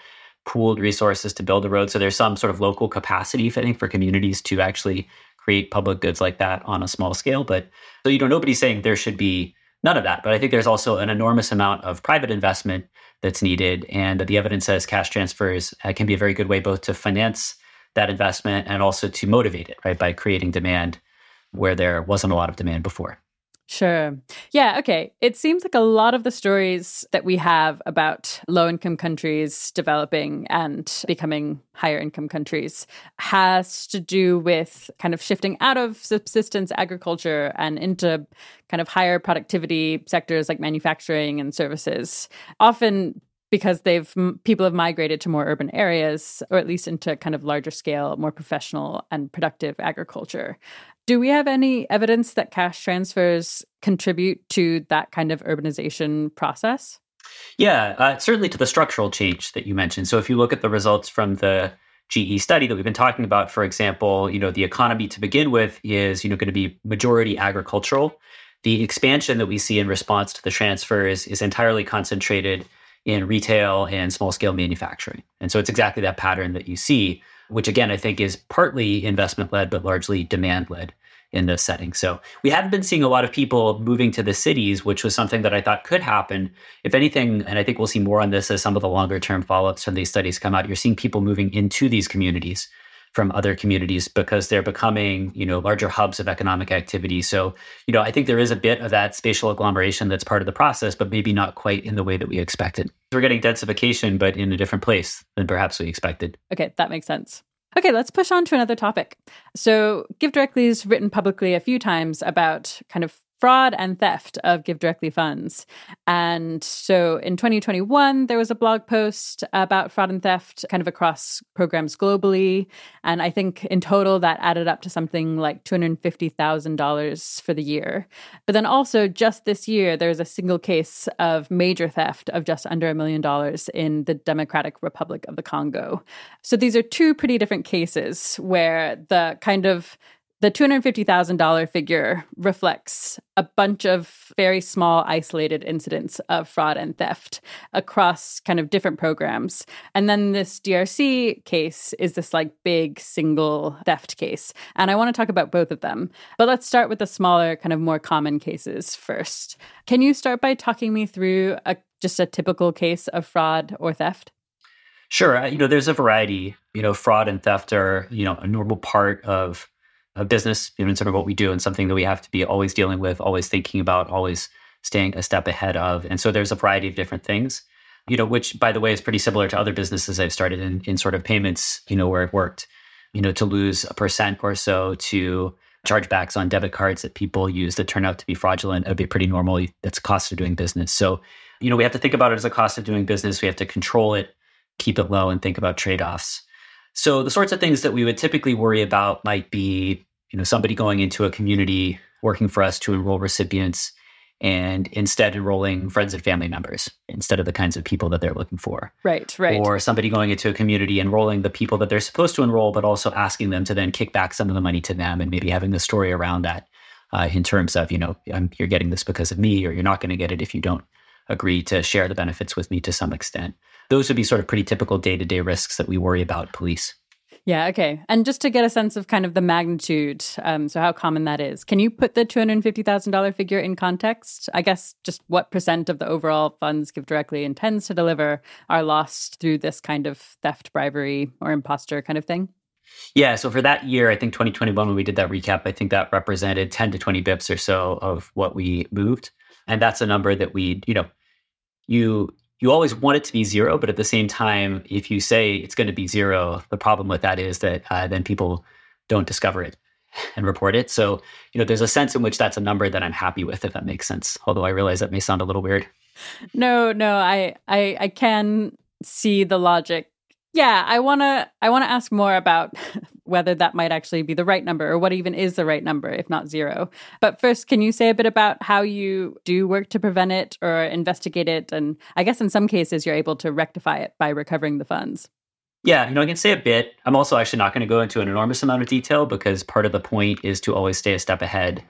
[SPEAKER 1] pooled resources to build a road. So there's some sort of local capacity, I think, for communities to actually create public goods like that on a small scale. But so, you know, nobody's saying there should be none of that. But I think there's also an enormous amount of private investment that's needed. And the evidence says cash transfers uh, can be a very good way both to finance that investment and also to motivate it, right, by creating demand where there wasn't a lot of demand before.
[SPEAKER 2] Sure. Yeah. Okay. It seems like a lot of the stories that we have about low income countries developing and becoming higher income countries has to do with kind of shifting out of subsistence agriculture and into kind of higher productivity sectors like manufacturing and services. Often because they've people have migrated to more urban areas or at least into kind of larger scale more professional and productive agriculture do we have any evidence that cash transfers contribute to that kind of urbanization process
[SPEAKER 1] yeah uh, certainly to the structural change that you mentioned so if you look at the results from the GE study that we've been talking about, for example, you know, the economy to begin with is, you know, going to be majority agricultural. The expansion that we see in response to the transfers is entirely concentrated in retail and small scale manufacturing. And so it's exactly that pattern that you see, which again, I think is partly investment led, but largely demand led in this setting. So we haven't been seeing a lot of people moving to the cities, which was something that I thought could happen. If anything, and I think we'll see more on this as some of the longer term follow ups from these studies come out, you're seeing people moving into these communities from other communities because they're becoming, you know, larger hubs of economic activity. So, you know, I think there is a bit of that spatial agglomeration that's part of the process, but maybe not quite in the way that we expected. We're getting densification, but in a different place than perhaps we expected.
[SPEAKER 2] Okay, that makes sense. Okay, let's push on to another topic. So, GiveDirectly has written publicly a few times about kind of fraud and theft of GiveDirectly funds. And so in 2021, there was a blog post about fraud and theft kind of across programs globally. And I think in total, that added up to something like $250,000 for the year. But then also, just this year, there was a single case of major theft of just under a million dollars in the Democratic Republic of the Congo. So these are two pretty different cases where the kind of the $250,000 figure reflects a bunch of very small, isolated incidents of fraud and theft across kind of different programs. And then this DRC case is this like big single theft case. And I want to talk about both of them. But let's start with the smaller, kind of more common cases first. Can you start by talking me through a, just a typical case of fraud or theft?
[SPEAKER 1] Sure. Uh, you know, there's a variety. You know, fraud and theft are, you know, a normal part of a business, you know, in sort of what we do and something that we have to be always dealing with, always thinking about, always staying a step ahead of. And so there's a variety of different things, you know, which by the way is pretty similar to other businesses I've started in, in sort of payments, you know, where I've worked, you know, to lose a percent or so to chargebacks on debit cards that people use that turn out to be fraudulent. It'd be pretty normal. That's a cost of doing business. So, you know, we have to think about it as a cost of doing business. We have to control it, keep it low, and think about trade-offs. So the sorts of things that we would typically worry about might be, you know, somebody going into a community working for us to enroll recipients and instead enrolling friends and family members instead of the kinds of people that they're looking for.
[SPEAKER 2] Right, right.
[SPEAKER 1] Or somebody going into a community enrolling the people that they're supposed to enroll, but also asking them to then kick back some of the money to them and maybe having the story around that uh, in terms of, you know, you're getting this because of me or you're not going to get it if you don't agree to share the benefits with me to some extent those would be sort of pretty typical day to day risks that we worry about police.
[SPEAKER 2] Yeah, okay. And just to get a sense of kind of the magnitude, um, so how common that is, can you put the $250,000 figure in context? I guess just what percent of the overall funds GiveDirectly intends to deliver are lost through this kind of theft, bribery, or imposter kind of thing?
[SPEAKER 1] Yeah, so for that year, I think 2021, when we did that recap, I think that represented 10 to 20 bips or so of what we moved. And that's a number that we, you know, you you always want it to be zero, but at the same time, if you say it's going to be zero, the problem with that is that uh, then people don't discover it and report it. So, you know, there's a sense in which that's a number that I'm happy with, if that makes sense. Although I realize that may sound a little weird.
[SPEAKER 2] No, no, I, I, I can see the logic yeah, I want to I want to ask more about whether that might actually be the right number or what even is the right number if not zero. But first, can you say a bit about how you do work to prevent it or investigate it and I guess in some cases you're able to rectify it by recovering the funds?
[SPEAKER 1] Yeah, you know, I can say a bit. I'm also actually not going to go into an enormous amount of detail because part of the point is to always stay a step ahead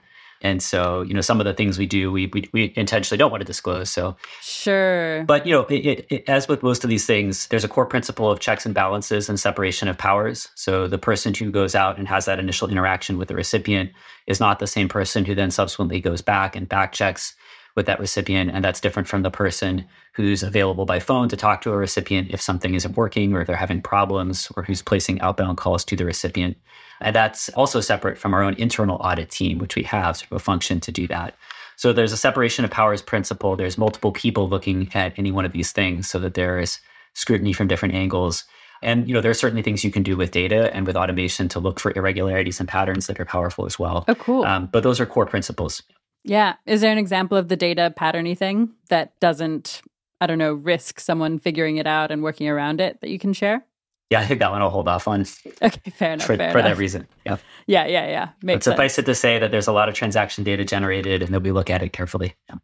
[SPEAKER 1] and so, you know, some of the things we do, we we, we intentionally don't want to disclose. So,
[SPEAKER 2] sure.
[SPEAKER 1] But you know, it, it, it, as with most of these things, there's a core principle of checks and balances and separation of powers. So, the person who goes out and has that initial interaction with the recipient is not the same person who then subsequently goes back and back checks with that recipient. And that's different from the person who's available by phone to talk to a recipient if something isn't working or if they're having problems or who's placing outbound calls to the recipient. And that's also separate from our own internal audit team, which we have sort of a function to do that. So there's a separation of powers principle. There's multiple people looking at any one of these things so that there is scrutiny from different angles. And you know, there are certainly things you can do with data and with automation to look for irregularities and patterns that are powerful as well.
[SPEAKER 2] Oh, cool.
[SPEAKER 1] Um, but those are core principles.
[SPEAKER 2] Yeah. Is there an example of the data patterny thing that doesn't I don't know, risk someone figuring it out and working around it that you can share?
[SPEAKER 1] Yeah, I think that one I'll hold off on.
[SPEAKER 2] Okay, fair enough.
[SPEAKER 1] For,
[SPEAKER 2] fair
[SPEAKER 1] for
[SPEAKER 2] enough.
[SPEAKER 1] that reason. Yeah.
[SPEAKER 2] Yeah, yeah, yeah. Makes
[SPEAKER 1] but suffice
[SPEAKER 2] sense.
[SPEAKER 1] it to say that there's a lot of transaction data generated and that we look at it carefully. Yeah.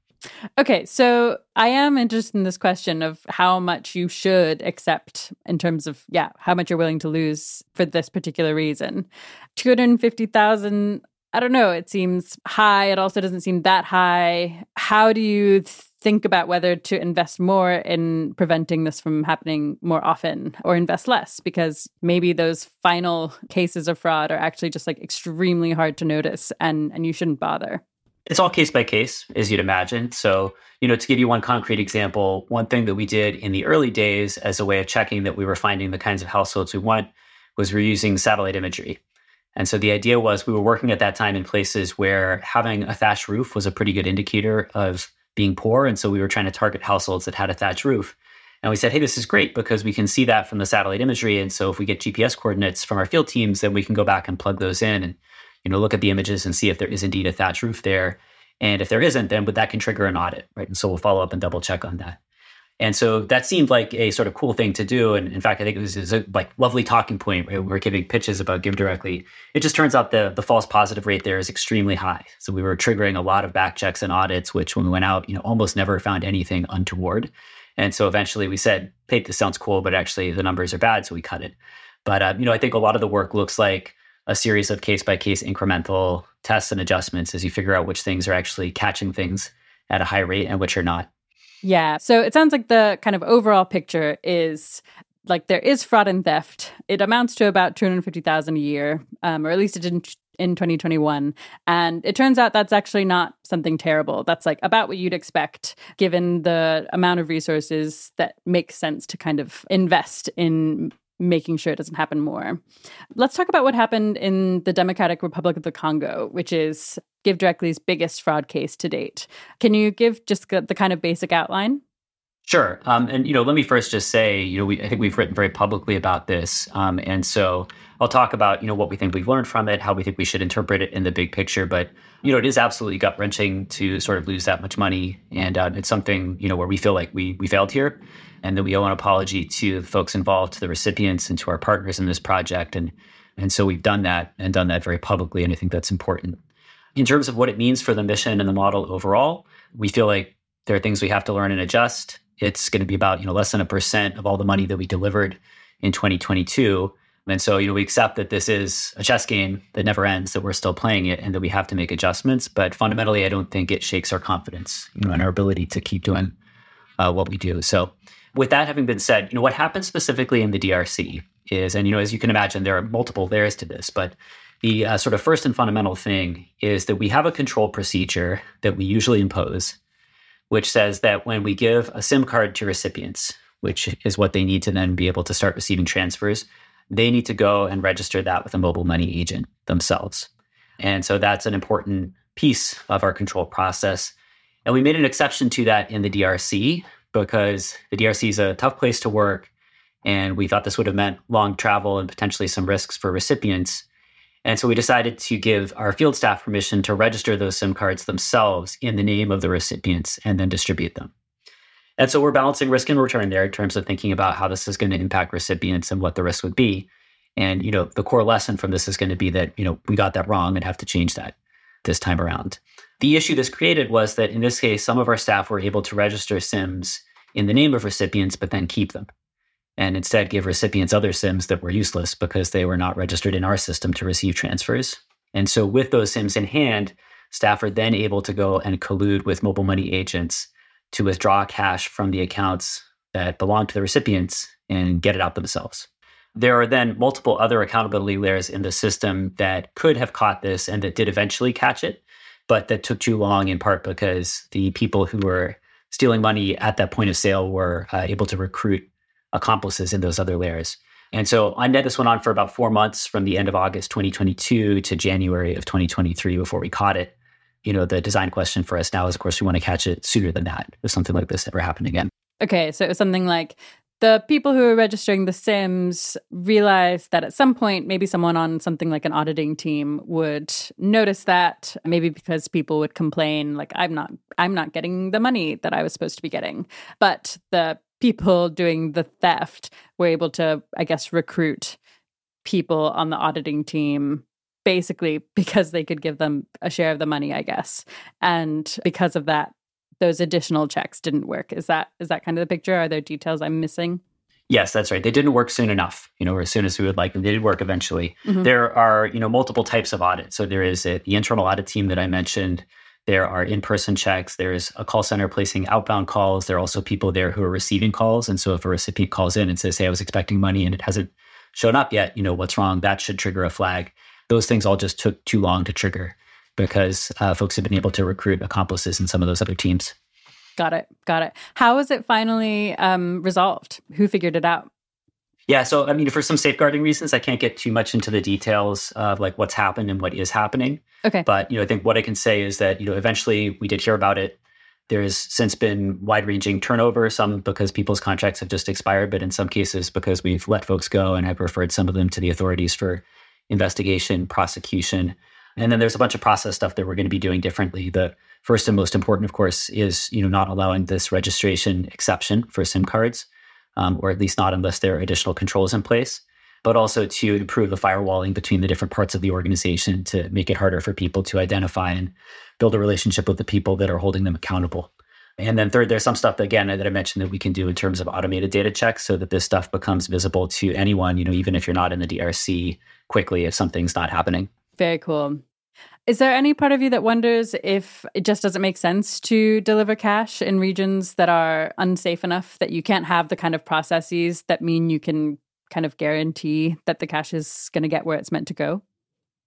[SPEAKER 2] Okay, so I am interested in this question of how much you should accept in terms of yeah, how much you're willing to lose for this particular reason. 250,000 I don't know, it seems high, it also doesn't seem that high. How do you think about whether to invest more in preventing this from happening more often or invest less because maybe those final cases of fraud are actually just like extremely hard to notice and and you shouldn't bother.
[SPEAKER 1] It's all case by case, as you'd imagine. So, you know, to give you one concrete example, one thing that we did in the early days as a way of checking that we were finding the kinds of households we want was we're using satellite imagery. And so the idea was we were working at that time in places where having a thatched roof was a pretty good indicator of being poor. And so we were trying to target households that had a thatched roof. And we said, hey, this is great because we can see that from the satellite imagery. And so if we get GPS coordinates from our field teams, then we can go back and plug those in and, you know, look at the images and see if there is indeed a thatched roof there. And if there isn't, then that can trigger an audit, right? And so we'll follow up and double check on that. And so that seemed like a sort of cool thing to do. And in fact, I think it was, it was a like lovely talking point. Right? We are giving pitches about GiveDirectly. It just turns out the the false positive rate there is extremely high. So we were triggering a lot of back checks and audits, which when we went out, you know, almost never found anything untoward. And so eventually we said, "Hey, this sounds cool, but actually the numbers are bad," so we cut it. But uh, you know, I think a lot of the work looks like a series of case by case incremental tests and adjustments as you figure out which things are actually catching things at a high rate and which are not.
[SPEAKER 2] Yeah. So it sounds like the kind of overall picture is like there is fraud and theft. It amounts to about 250,000 a year, um, or at least it didn't in 2021. And it turns out that's actually not something terrible. That's like about what you'd expect given the amount of resources that makes sense to kind of invest in making sure it doesn't happen more. Let's talk about what happened in the Democratic Republic of the Congo, which is GiveDirectly's biggest fraud case to date. Can you give just the kind of basic outline?
[SPEAKER 1] Sure. Um, and, you know, let me first just say, you know, we, I think we've written very publicly about this. Um, and so I'll talk about, you know, what we think we've learned from it, how we think we should interpret it in the big picture. But, you know, it is absolutely gut wrenching to sort of lose that much money. And uh, it's something, you know, where we feel like we, we failed here and that we owe an apology to the folks involved, to the recipients and to our partners in this project. And, and so we've done that and done that very publicly. And I think that's important. In terms of what it means for the mission and the model overall, we feel like there are things we have to learn and adjust. It's going to be about you know less than a percent of all the money that we delivered in 2022. And so, you know, we accept that this is a chess game that never ends, that we're still playing it, and that we have to make adjustments. But fundamentally, I don't think it shakes our confidence, you know, in our ability to keep doing uh, what we do. So, with that having been said, you know, what happens specifically in the DRC is, and you know, as you can imagine, there are multiple layers to this, but the uh, sort of first and fundamental thing is that we have a control procedure that we usually impose which says that when we give a SIM card to recipients, which is what they need to then be able to start receiving transfers, they need to go and register that with a mobile money agent themselves. And so that's an important piece of our control process. And we made an exception to that in the DRC because the DRC is a tough place to work. And we thought this would have meant long travel and potentially some risks for recipients. And so we decided to give our field staff permission to register those SIM cards themselves in the name of the recipients and then distribute them. And so we're balancing risk and return there in terms of thinking about how this is going to impact recipients and what the risk would be. And you know, the core lesson from this is going to be that, you know, we got that wrong and have to change that this time around. The issue this created was that in this case, some of our staff were able to register SIMs in the name of recipients, but then keep them and instead give recipients other SIMs that were useless because they were not registered in our system to receive transfers. And so, with those SIMs in hand, staff are then able to go and collude with mobile money agents to withdraw cash from the accounts that belong to the recipients and get it out themselves. There are then multiple other accountability layers in the system that could have caught this and that did eventually catch it, but that took too long in part because the people who were stealing money at that point of sale were uh, able to recruit accomplices in those other layers. And so I net this went on for about four months from the end of August 2022 to January of 2023 before we caught it. You know, the design question for us now is, of course, we want to catch it sooner than that if something like this ever happened again.
[SPEAKER 2] Okay, so it was something like the people who are registering the sims realize that at some point maybe someone on something like an auditing team would notice that maybe because people would complain like i'm not i'm not getting the money that i was supposed to be getting. But the people doing the theft were able to i guess recruit people on the auditing team basically because they could give them a share of the money i guess. And because of that those additional checks didn't work. Is that is that kind of the picture? Are there details I'm missing?
[SPEAKER 1] Yes, that's right. They didn't work soon enough, you know, or as soon as we would like them. They did work eventually. Mm-hmm. There are, you know, multiple types of audit. So there is a, the internal audit team that I mentioned. There are in-person checks. There's a call center placing outbound calls. There are also people there who are receiving calls. And so if a recipient calls in and says, "Hey, I was expecting money and it hasn't shown up yet," you know, what's wrong? That should trigger a flag. Those things all just took too long to trigger because uh, folks have been able to recruit accomplices in some of those other teams.
[SPEAKER 2] Got it. Got it. How was it finally um, resolved? Who figured it out?
[SPEAKER 1] Yeah, so I mean, for some safeguarding reasons, I can't get too much into the details of like what's happened and what is happening.
[SPEAKER 2] Okay.
[SPEAKER 1] But you know, I think what I can say is that you know, eventually we did hear about it. There has since been wide-ranging turnover, some because people's contracts have just expired, but in some cases because we've let folks go and have referred some of them to the authorities for investigation, prosecution. And then there's a bunch of process stuff that we're going to be doing differently. The First and most important, of course, is you know not allowing this registration exception for SIM cards, um, or at least not unless there are additional controls in place. But also to improve the firewalling between the different parts of the organization to make it harder for people to identify and build a relationship with the people that are holding them accountable. And then third, there's some stuff that, again that I mentioned that we can do in terms of automated data checks so that this stuff becomes visible to anyone, you know, even if you're not in the DRC quickly if something's not happening.
[SPEAKER 2] Very cool. Is there any part of you that wonders if it just doesn't make sense to deliver cash in regions that are unsafe enough that you can't have the kind of processes that mean you can kind of guarantee that the cash is going to get where it's meant to go?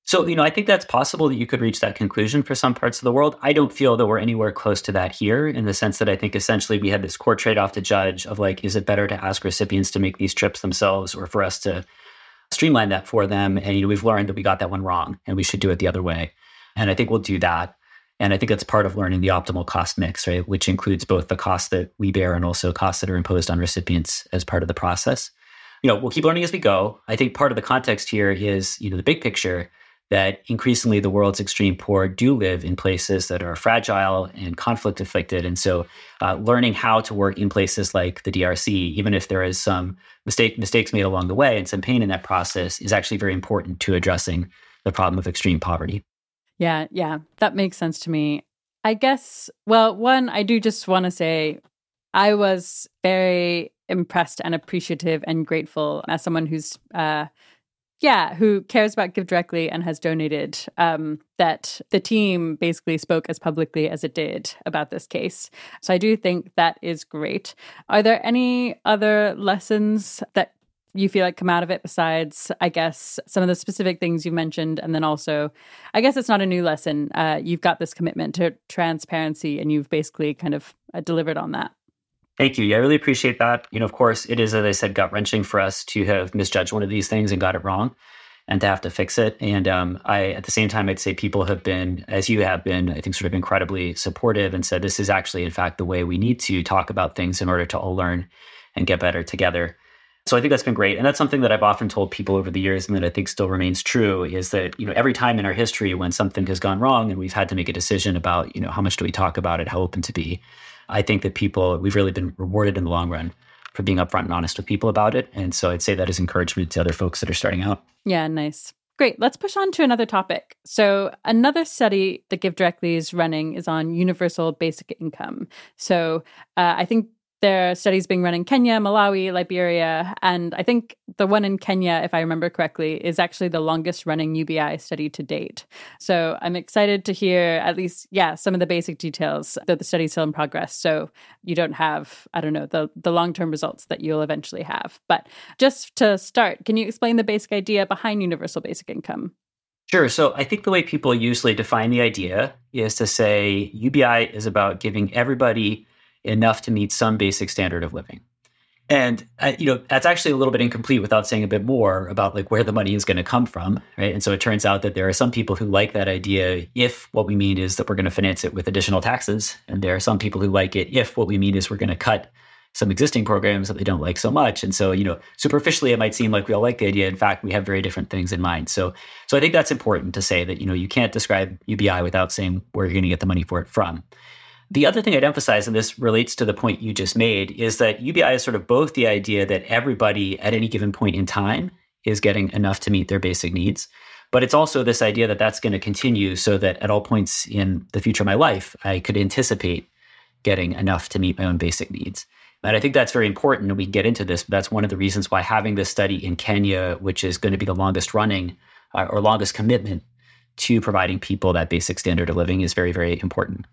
[SPEAKER 1] So, you know, I think that's possible that you could reach that conclusion for some parts of the world. I don't feel that we're anywhere close to that here in the sense that I think essentially we had this core trade off to judge of like, is it better to ask recipients to make these trips themselves or for us to streamline that for them? And, you know, we've learned that we got that one wrong and we should do it the other way. And I think we'll do that. And I think that's part of learning the optimal cost mix, right? Which includes both the costs that we bear and also costs that are imposed on recipients as part of the process. You know, we'll keep learning as we go. I think part of the context here is, you know, the big picture that increasingly the world's extreme poor do live in places that are fragile and conflict afflicted. And so uh, learning how to work in places like the DRC, even if there is some mistake, mistakes made along the way and some pain in that process, is actually very important to addressing the problem of extreme poverty.
[SPEAKER 2] Yeah, yeah, that makes sense to me. I guess, well, one, I do just want to say I was very impressed and appreciative and grateful as someone who's, uh, yeah, who cares about GiveDirectly and has donated, um, that the team basically spoke as publicly as it did about this case. So I do think that is great. Are there any other lessons that you feel like come out of it besides i guess some of the specific things you mentioned and then also i guess it's not a new lesson uh, you've got this commitment to transparency and you've basically kind of uh, delivered on that.
[SPEAKER 1] Thank you. Yeah i really appreciate that. You know of course it is as i said gut wrenching for us to have misjudged one of these things and got it wrong and to have to fix it. And um, i at the same time i'd say people have been as you have been i think sort of incredibly supportive and said this is actually in fact the way we need to talk about things in order to all learn and get better together so I think that's been great. And that's something that I've often told people over the years and that I think still remains true is that, you know, every time in our history when something has gone wrong and we've had to make a decision about, you know, how much do we talk about it, how open to be, I think that people, we've really been rewarded in the long run for being upfront and honest with people about it. And so I'd say that is encouragement to other folks that are starting out.
[SPEAKER 2] Yeah, nice. Great. Let's push on to another topic. So, another study that GiveDirectly is running is on universal basic income. So, uh, I think there are studies being run in Kenya, Malawi, Liberia, and I think the one in Kenya, if I remember correctly, is actually the longest running UBI study to date. So I'm excited to hear at least, yeah, some of the basic details that the study's still in progress. So you don't have, I don't know, the, the long term results that you'll eventually have. But just to start, can you explain the basic idea behind universal basic income?
[SPEAKER 1] Sure. So I think the way people usually define the idea is to say UBI is about giving everybody enough to meet some basic standard of living. And uh, you know that's actually a little bit incomplete without saying a bit more about like where the money is going to come from, right? And so it turns out that there are some people who like that idea if what we mean is that we're going to finance it with additional taxes, and there are some people who like it if what we mean is we're going to cut some existing programs that they don't like so much. And so, you know, superficially it might seem like we all like the idea. In fact, we have very different things in mind. So so I think that's important to say that, you know, you can't describe UBI without saying where you're going to get the money for it from. The other thing I'd emphasize, and this relates to the point you just made, is that UBI is sort of both the idea that everybody at any given point in time is getting enough to meet their basic needs. But it's also this idea that that's going to continue so that at all points in the future of my life, I could anticipate getting enough to meet my own basic needs. And I think that's very important. And we can get into this, but that's one of the reasons why having this study in Kenya, which is going to be the longest running uh, or longest commitment to providing people that basic standard of living, is very, very important.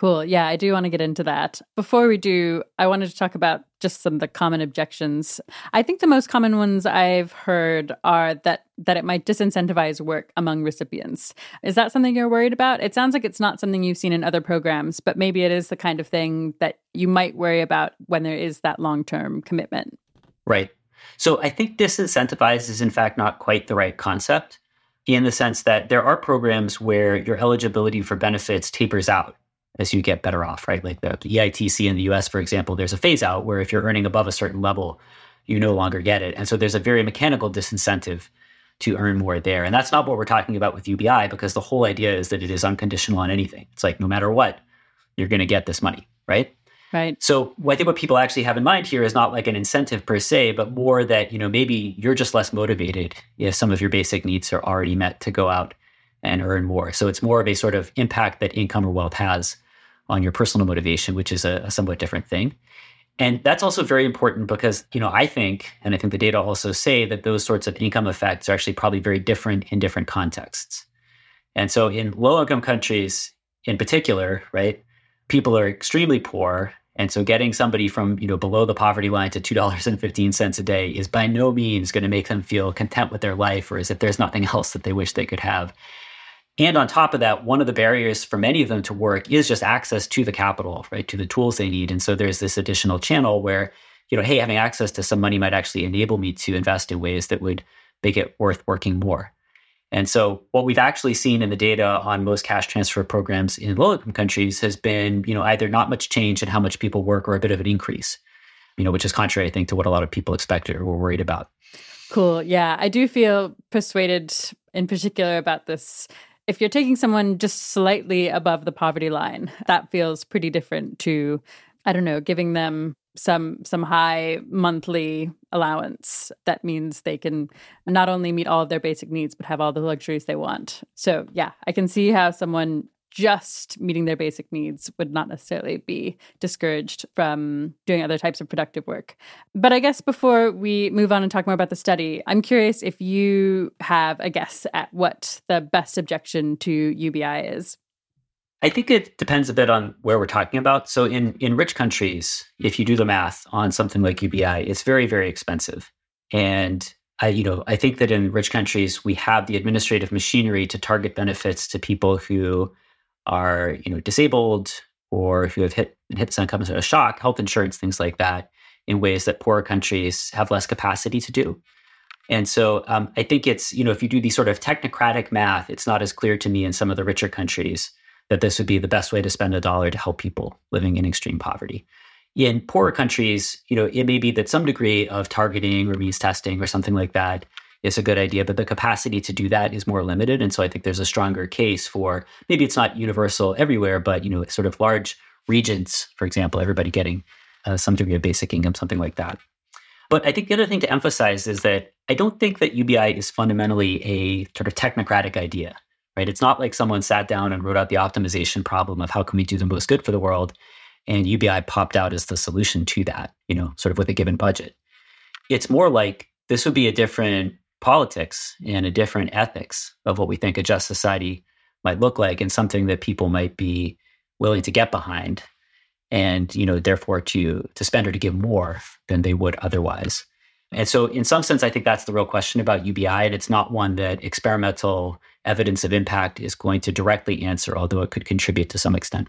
[SPEAKER 2] Cool. Yeah, I do want to get into that. Before we do, I wanted to talk about just some of the common objections. I think the most common ones I've heard are that that it might disincentivize work among recipients. Is that something you're worried about? It sounds like it's not something you've seen in other programs, but maybe it is the kind of thing that you might worry about when there is that long-term commitment.
[SPEAKER 1] Right. So I think disincentivize is in fact not quite the right concept in the sense that there are programs where your eligibility for benefits tapers out as you get better off, right? Like the, the EITC in the US, for example, there's a phase out where if you're earning above a certain level, you no longer get it. And so there's a very mechanical disincentive to earn more there. And that's not what we're talking about with UBI because the whole idea is that it is unconditional on anything. It's like no matter what, you're going to get this money, right?
[SPEAKER 2] Right.
[SPEAKER 1] So I think what people actually have in mind here is not like an incentive per se, but more that, you know, maybe you're just less motivated if some of your basic needs are already met to go out and earn more. So it's more of a sort of impact that income or wealth has on your personal motivation, which is a, a somewhat different thing. And that's also very important because, you know, I think, and I think the data also say that those sorts of income effects are actually probably very different in different contexts. And so in low income countries in particular, right, people are extremely poor. And so getting somebody from, you know, below the poverty line to $2.15 a day is by no means going to make them feel content with their life or as if there's nothing else that they wish they could have. And on top of that, one of the barriers for many of them to work is just access to the capital, right, to the tools they need. And so there's this additional channel where, you know, hey, having access to some money might actually enable me to invest in ways that would make it worth working more. And so what we've actually seen in the data on most cash transfer programs in low income countries has been, you know, either not much change in how much people work or a bit of an increase, you know, which is contrary, I think, to what a lot of people expected or were worried about.
[SPEAKER 2] Cool. Yeah. I do feel persuaded in particular about this if you're taking someone just slightly above the poverty line, that feels pretty different to, I don't know, giving them some some high monthly allowance that means they can not only meet all of their basic needs but have all the luxuries they want. So, yeah, I can see how someone just meeting their basic needs would not necessarily be discouraged from doing other types of productive work. But I guess before we move on and talk more about the study, I'm curious if you have a guess at what the best objection to UBI is.
[SPEAKER 1] I think it depends a bit on where we're talking about. So in in rich countries, if you do the math on something like UBI, it's very very expensive. And I, you know, I think that in rich countries we have the administrative machinery to target benefits to people who are you know disabled or if you have hit hit some comes a shock, health insurance, things like that, in ways that poorer countries have less capacity to do. And so um, I think it's you know if you do these sort of technocratic math, it's not as clear to me in some of the richer countries that this would be the best way to spend a dollar to help people living in extreme poverty. In poorer countries, you know, it may be that some degree of targeting or means testing or something like that is a good idea, but the capacity to do that is more limited. And so I think there's a stronger case for maybe it's not universal everywhere, but you know, sort of large regions, for example, everybody getting uh, some degree of basic income, something like that. But I think the other thing to emphasize is that I don't think that UBI is fundamentally a sort of technocratic idea, right? It's not like someone sat down and wrote out the optimization problem of how can we do the most good for the world, and UBI popped out as the solution to that, you know, sort of with a given budget. It's more like this would be a different politics and a different ethics of what we think a just society might look like and something that people might be willing to get behind and you know therefore to to spend or to give more than they would otherwise. And so in some sense i think that's the real question about ubi and it's not one that experimental evidence of impact is going to directly answer although it could contribute to some extent.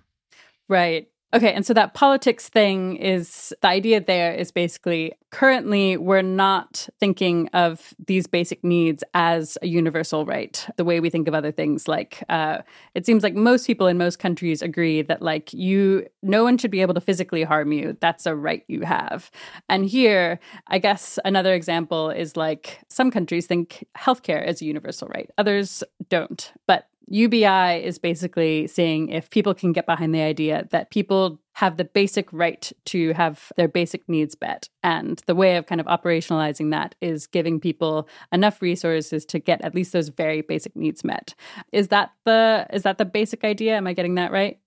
[SPEAKER 2] Right Okay, and so that politics thing is the idea there is basically currently we're not thinking of these basic needs as a universal right the way we think of other things like uh, it seems like most people in most countries agree that like you no one should be able to physically harm you. That's a right you have. And here i guess another example is like some countries think healthcare is a universal right. Others don't. But UBI is basically saying if people can get behind the idea that people have the basic right to have their basic needs met. And the way of kind of operationalizing that is giving people enough resources to get at least those very basic needs met. Is that the is that the basic idea? Am I getting that right?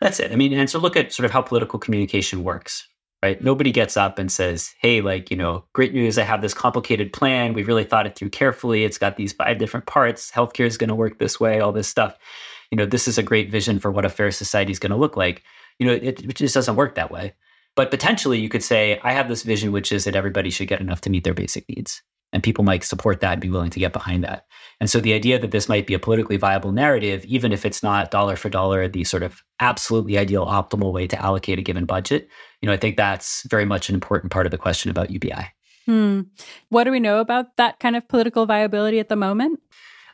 [SPEAKER 1] That's it. I mean, and so look at sort of how political communication works, right? Nobody gets up and says, hey, like, you know, great news, I have this complicated plan. We really thought it through carefully. It's got these five different parts. Healthcare is going to work this way, all this stuff. You know, this is a great vision for what a fair society is going to look like. You know, it, it just doesn't work that way. But potentially you could say, I have this vision, which is that everybody should get enough to meet their basic needs. And people might support that and be willing to get behind that. And so the idea that this might be a politically viable narrative, even if it's not dollar for dollar the sort of absolutely ideal, optimal way to allocate a given budget, you know, I think that's very much an important part of the question about UBI.
[SPEAKER 2] Hmm. What do we know about that kind of political viability at the moment?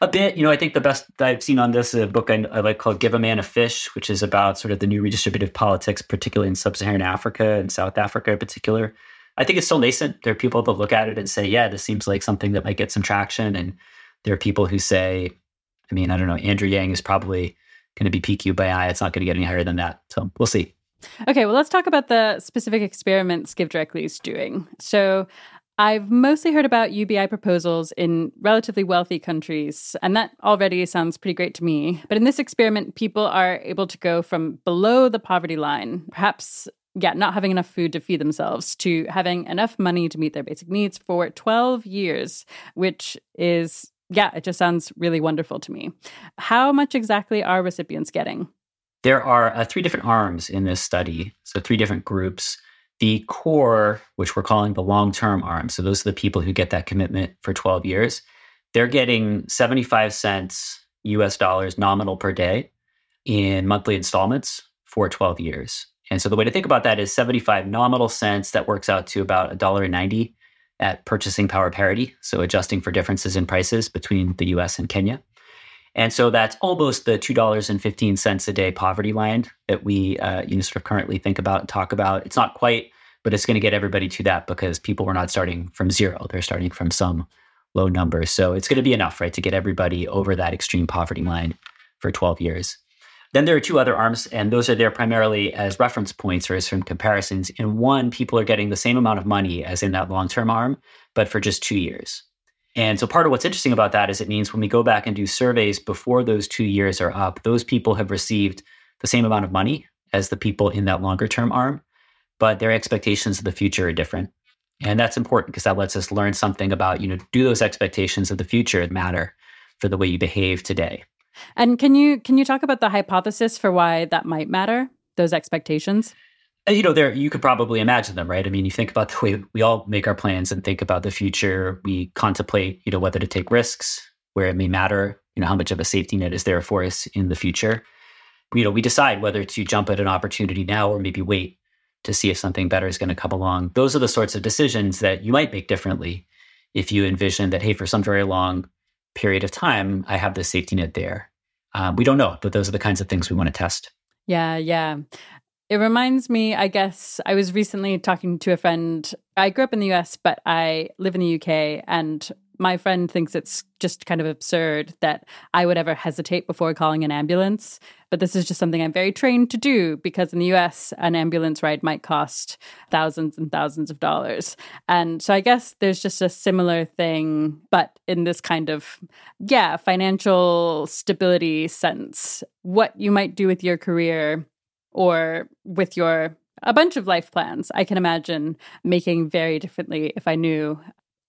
[SPEAKER 1] A bit, you know, I think the best I've seen on this is a book I, I, like called Give a Man a Fish, which is about sort of the new redistributive politics, particularly in sub Saharan Africa and South Africa in particular. I think it's still nascent. There are people that look at it and say, yeah, this seems like something that might get some traction. And there are people who say, I mean, I don't know, Andrew Yang is probably going to be peak UBI. It's not going to get any higher than that. So we'll see.
[SPEAKER 2] Okay, well, let's talk about the specific experiments GiveDirectly is doing. So I've mostly heard about UBI proposals in relatively wealthy countries, and that already sounds pretty great to me. But in this experiment, people are able to go from below the poverty line, perhaps yeah, not having enough food to feed themselves to having enough money to meet their basic needs for 12 years, which is, yeah, it just sounds really wonderful to me. How much exactly are recipients getting?
[SPEAKER 1] There are uh, three different arms in this study, so three different groups. The core, which we're calling the long term arm, so those are the people who get that commitment for 12 years, they're getting 75 cents US dollars nominal per day in monthly installments for 12 years. And so the way to think about that is 75 nominal cents, that works out to about $1.90 at purchasing power parity. So adjusting for differences in prices between the US and Kenya. And so that's almost the $2.15 a day poverty line that we uh, you know, sort of currently think about and talk about. It's not quite, but it's going to get everybody to that because people were not starting from zero. They're starting from some low number. So it's going to be enough, right, to get everybody over that extreme poverty line for 12 years. Then there are two other arms, and those are there primarily as reference points or as from comparisons. In one, people are getting the same amount of money as in that long term arm, but for just two years. And so part of what's interesting about that is it means when we go back and do surveys before those two years are up, those people have received the same amount of money as the people in that longer term arm, but their expectations of the future are different. And that's important because that lets us learn something about, you know, do those expectations of the future matter for the way you behave today?
[SPEAKER 2] And can you can you talk about the hypothesis for why that might matter? Those expectations.
[SPEAKER 1] Uh, you know, there you could probably imagine them, right? I mean, you think about the way we all make our plans and think about the future. We contemplate, you know, whether to take risks, where it may matter, you know, how much of a safety net is there for us in the future. You know, we decide whether to jump at an opportunity now or maybe wait to see if something better is going to come along. Those are the sorts of decisions that you might make differently if you envision that, hey, for some very long period of time, I have this safety net there. Um, we don't know, but those are the kinds of things we want to test.
[SPEAKER 2] Yeah, yeah. It reminds me, I guess, I was recently talking to a friend. I grew up in the US, but I live in the UK. And my friend thinks it's just kind of absurd that I would ever hesitate before calling an ambulance. But this is just something I'm very trained to do because in the US, an ambulance ride might cost thousands and thousands of dollars. And so I guess there's just a similar thing, but in this kind of, yeah, financial stability sense. What you might do with your career or with your a bunch of life plans I can imagine making very differently if I knew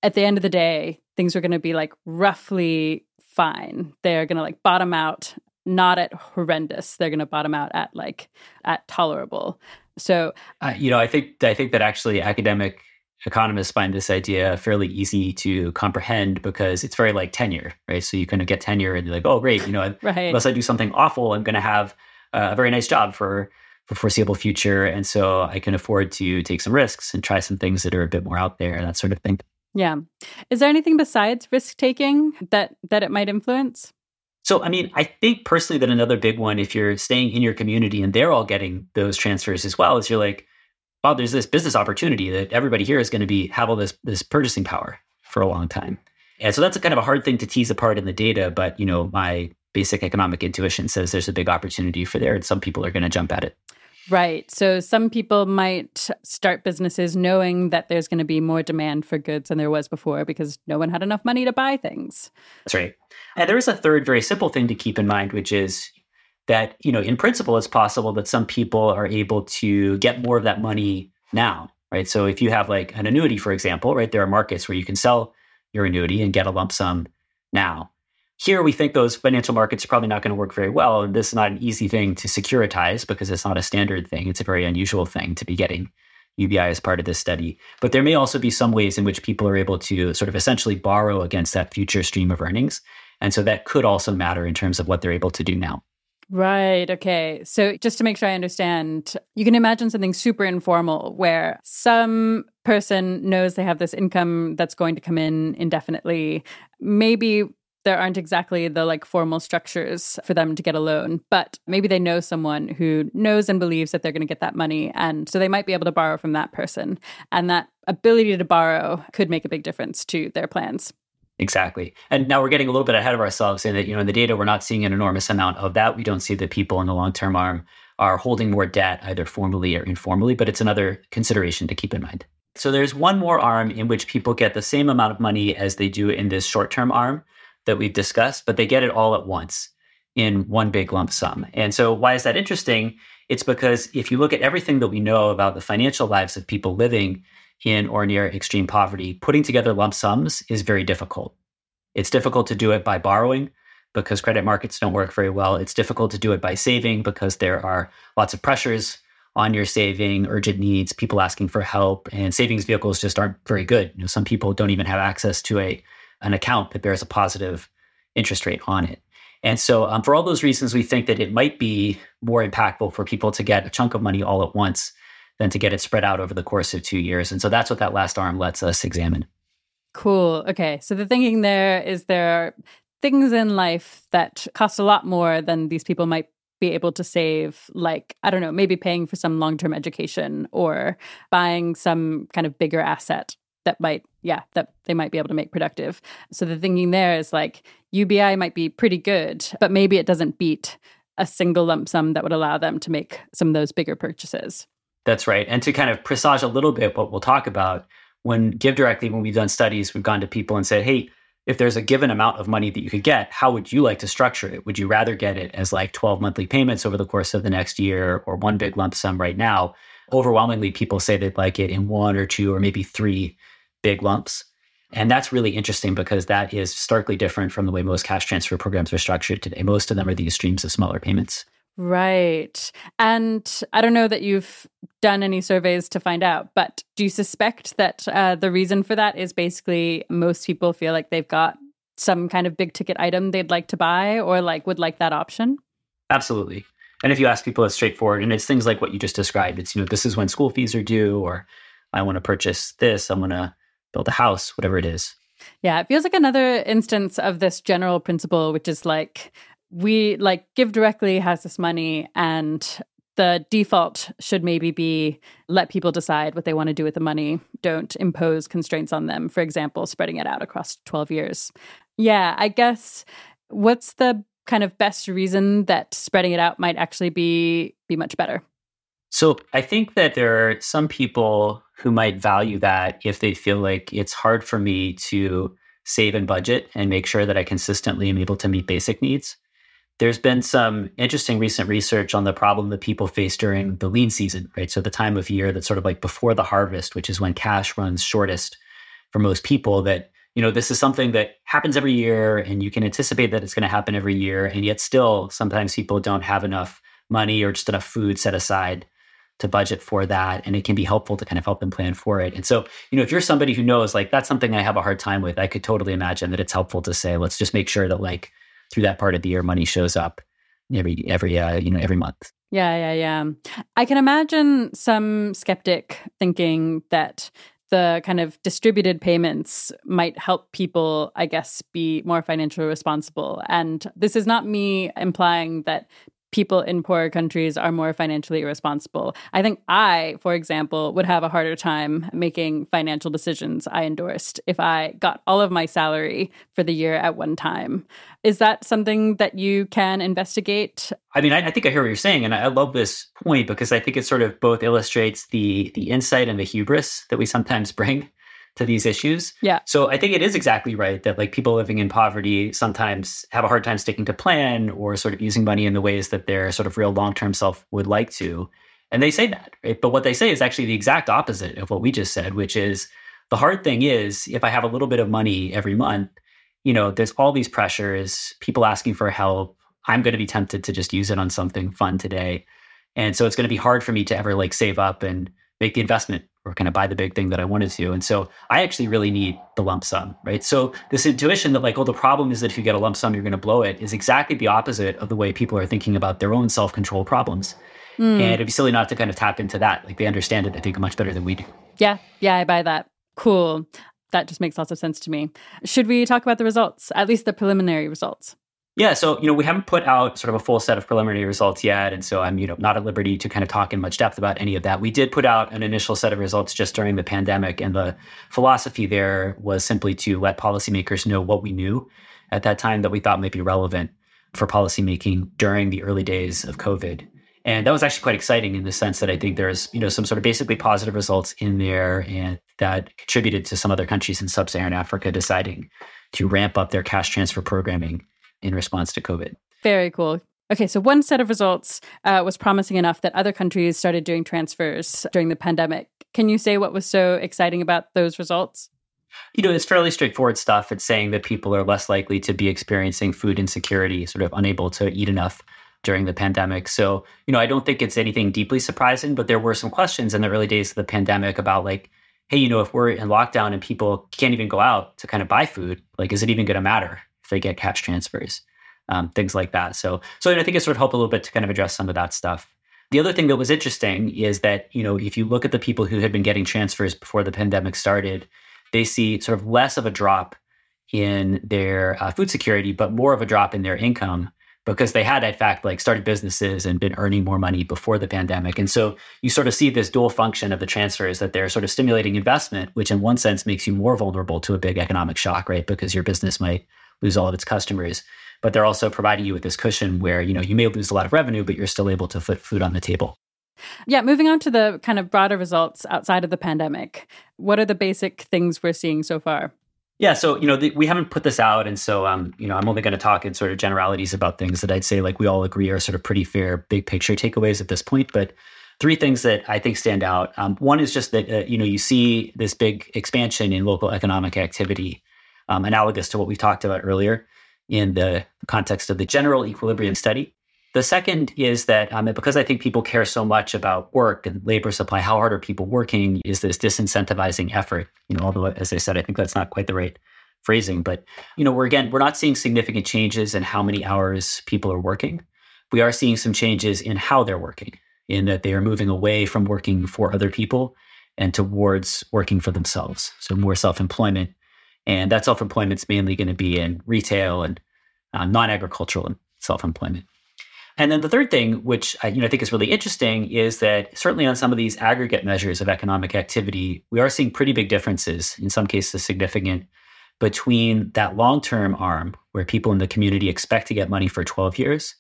[SPEAKER 2] at the end of the day, things were going to be like roughly fine. They're going to like bottom out, not at horrendous. They're going to bottom out at like at tolerable. So,
[SPEAKER 1] uh, you know, I think I think that actually academic economists find this idea fairly easy to comprehend because it's very like tenure, right? So you kind of get tenure and you're like, oh, great, you know, right. unless I do something awful, I'm going to have a very nice job for for foreseeable future. And so I can afford to take some risks and try some things that are a bit more out there, and that sort of thing.
[SPEAKER 2] Yeah. Is there anything besides risk taking that that it might influence?
[SPEAKER 1] So, I mean, I think personally that another big one, if you're staying in your community and they're all getting those transfers as well, is you're like, wow, there's this business opportunity that everybody here is going to be have all this this purchasing power for a long time. And so that's a kind of a hard thing to tease apart in the data, but you know, my basic economic intuition says there's a big opportunity for there and some people are going to jump at it.
[SPEAKER 2] Right. So some people might start businesses knowing that there's going to be more demand for goods than there was before because no one had enough money to buy things.
[SPEAKER 1] That's right. And there is a third very simple thing to keep in mind, which is that, you know, in principle, it's possible that some people are able to get more of that money now, right? So if you have like an annuity, for example, right, there are markets where you can sell your annuity and get a lump sum now. Here, we think those financial markets are probably not going to work very well. And this is not an easy thing to securitize because it's not a standard thing. It's a very unusual thing to be getting UBI as part of this study. But there may also be some ways in which people are able to sort of essentially borrow against that future stream of earnings. And so that could also matter in terms of what they're able to do now.
[SPEAKER 2] Right. Okay. So just to make sure I understand, you can imagine something super informal where some person knows they have this income that's going to come in indefinitely. Maybe there aren't exactly the like formal structures for them to get a loan, but maybe they know someone who knows and believes that they're going to get that money. And so they might be able to borrow from that person. And that ability to borrow could make a big difference to their plans.
[SPEAKER 1] Exactly. And now we're getting a little bit ahead of ourselves in that, you know, in the data, we're not seeing an enormous amount of that. We don't see that people in the long term arm are holding more debt, either formally or informally, but it's another consideration to keep in mind. So there's one more arm in which people get the same amount of money as they do in this short term arm that we've discussed, but they get it all at once in one big lump sum. And so, why is that interesting? It's because if you look at everything that we know about the financial lives of people living in or near extreme poverty, putting together lump sums is very difficult. It's difficult to do it by borrowing because credit markets don't work very well. It's difficult to do it by saving because there are lots of pressures on your saving, urgent needs, people asking for help, and savings vehicles just aren't very good. You know, some people don't even have access to a an account that bears a positive interest rate on it. And so, um, for all those reasons, we think that it might be more impactful for people to get a chunk of money all at once than to get it spread out over the course of two years. And so, that's what that last arm lets us examine.
[SPEAKER 2] Cool. Okay. So, the thinking there is there are things in life that cost a lot more than these people might be able to save, like, I don't know, maybe paying for some long term education or buying some kind of bigger asset that might yeah that they might be able to make productive. So the thinking there is like ubi might be pretty good but maybe it doesn't beat a single lump sum that would allow them to make some of those bigger purchases.
[SPEAKER 1] That's right. And to kind of presage a little bit what we'll talk about when GiveDirectly when we've done studies we've gone to people and said hey if there's a given amount of money that you could get how would you like to structure it? Would you rather get it as like 12 monthly payments over the course of the next year or one big lump sum right now? Overwhelmingly people say they'd like it in one or two or maybe three big lumps. And that's really interesting because that is starkly different from the way most cash transfer programs are structured today. Most of them are these streams of smaller payments.
[SPEAKER 2] Right. And I don't know that you've done any surveys to find out, but do you suspect that uh, the reason for that is basically most people feel like they've got some kind of big ticket item they'd like to buy or like would like that option?
[SPEAKER 1] Absolutely. And if you ask people, it's straightforward. And it's things like what you just described. It's, you know, this is when school fees are due, or I want to purchase this. I'm going to build a house, whatever it is.
[SPEAKER 2] Yeah, it feels like another instance of this general principle, which is like we like GiveDirectly has this money and the default should maybe be let people decide what they want to do with the money. Don't impose constraints on them. For example, spreading it out across 12 years. Yeah, I guess what's the kind of best reason that spreading it out might actually be be much better?
[SPEAKER 1] So I think that there are some people who might value that if they feel like it's hard for me to save and budget and make sure that I consistently am able to meet basic needs. There's been some interesting recent research on the problem that people face during the lean season, right? So the time of year that's sort of like before the harvest, which is when cash runs shortest for most people that you know this is something that happens every year and you can anticipate that it's going to happen every year and yet still sometimes people don't have enough money or just enough food set aside to budget for that and it can be helpful to kind of help them plan for it and so you know if you're somebody who knows like that's something i have a hard time with i could totally imagine that it's helpful to say let's just make sure that like through that part of the year money shows up every every uh, you know every month.
[SPEAKER 2] Yeah, yeah, yeah. I can imagine some skeptic thinking that the kind of distributed payments might help people, I guess, be more financially responsible. And this is not me implying that people in poorer countries are more financially irresponsible. I think I, for example, would have a harder time making financial decisions I endorsed if I got all of my salary for the year at one time. Is that something that you can investigate?
[SPEAKER 1] I mean, I, I think I hear what you're saying, and I, I love this point because I think it sort of both illustrates the the insight and the hubris that we sometimes bring to these issues.
[SPEAKER 2] Yeah.
[SPEAKER 1] So I think it is exactly right that like people living in poverty sometimes have a hard time sticking to plan or sort of using money in the ways that their sort of real long-term self would like to. And they say that, right? But what they say is actually the exact opposite of what we just said, which is the hard thing is if I have a little bit of money every month, you know, there's all these pressures, people asking for help. I'm going to be tempted to just use it on something fun today. And so it's going to be hard for me to ever like save up and make the investment or kind of buy the big thing that I wanted to. And so I actually really need the lump sum, right? So this intuition that like, oh, the problem is that if you get a lump sum, you're going to blow it is exactly the opposite of the way people are thinking about their own self-control problems. Mm. And it'd be silly not to kind of tap into that. Like they understand it, I think, much better than we do.
[SPEAKER 2] Yeah. Yeah, I buy that. Cool. That just makes lots of sense to me. Should we talk about the results, at least the preliminary results?
[SPEAKER 1] Yeah, so you know we haven't put out sort of a full set of preliminary results yet, and so I'm you know not at liberty to kind of talk in much depth about any of that. We did put out an initial set of results just during the pandemic, and the philosophy there was simply to let policymakers know what we knew at that time that we thought might be relevant for policymaking during the early days of COVID. And that was actually quite exciting in the sense that I think there's you know some sort of basically positive results in there, and that contributed to some other countries in sub-Saharan Africa deciding to ramp up their cash transfer programming in response to COVID.
[SPEAKER 2] Very cool. Okay, so one set of results uh, was promising enough that other countries started doing transfers during the pandemic. Can you say what was so exciting about those results?
[SPEAKER 1] You know, it's fairly straightforward stuff. It's saying that people are less likely to be experiencing food insecurity, sort of unable to eat enough during the pandemic. So, you know, I don't think it's anything deeply surprising, but there were some questions in the early days of the pandemic about like, hey, you know, if we're in lockdown and people can't even go out to kind of buy food, like, is it even going to matter? If they get cash transfers, um, things like that. So, so I think it sort of helped a little bit to kind of address some of that stuff. The other thing that was interesting is that you know if you look at the people who had been getting transfers before the pandemic started, they see sort of less of a drop in their uh, food security, but more of a drop in their income because they had in fact like started businesses and been earning more money before the pandemic and so you sort of see this dual function of the transfers that they're sort of stimulating investment which in one sense makes you more vulnerable to a big economic shock right because your business might lose all of its customers. But they're also providing you with this cushion where, you know, you may lose a lot of revenue, but you're still able to put food on the table.
[SPEAKER 2] Yeah, moving on to the kind of broader results outside of the pandemic. What are the basic things we're seeing so far?
[SPEAKER 1] Yeah, so you know the, we haven't put this out, and so um, you know I'm only going to talk in sort of generalities about things that I'd say like we all agree are sort of pretty fair big picture takeaways at this point. But three things that I think stand out. Um, one is just that uh, you know you see this big expansion in local economic activity um, analogous to what we talked about earlier in the context of the general equilibrium study. The second is that um, because I think people care so much about work and labor supply, how hard are people working? Is this disincentivizing effort? You know, although as I said, I think that's not quite the right phrasing. But you know, we're again, we're not seeing significant changes in how many hours people are working. We are seeing some changes in how they're working, in that they are moving away from working for other people and towards working for themselves. So more self-employment and that self employment is mainly going to be in retail and uh, non agricultural self employment. And then the third thing, which I, you know, I think is really interesting, is that certainly on some of these aggregate measures of economic activity, we are seeing pretty big differences, in some cases significant, between that long term arm where people in the community expect to get money for 12 years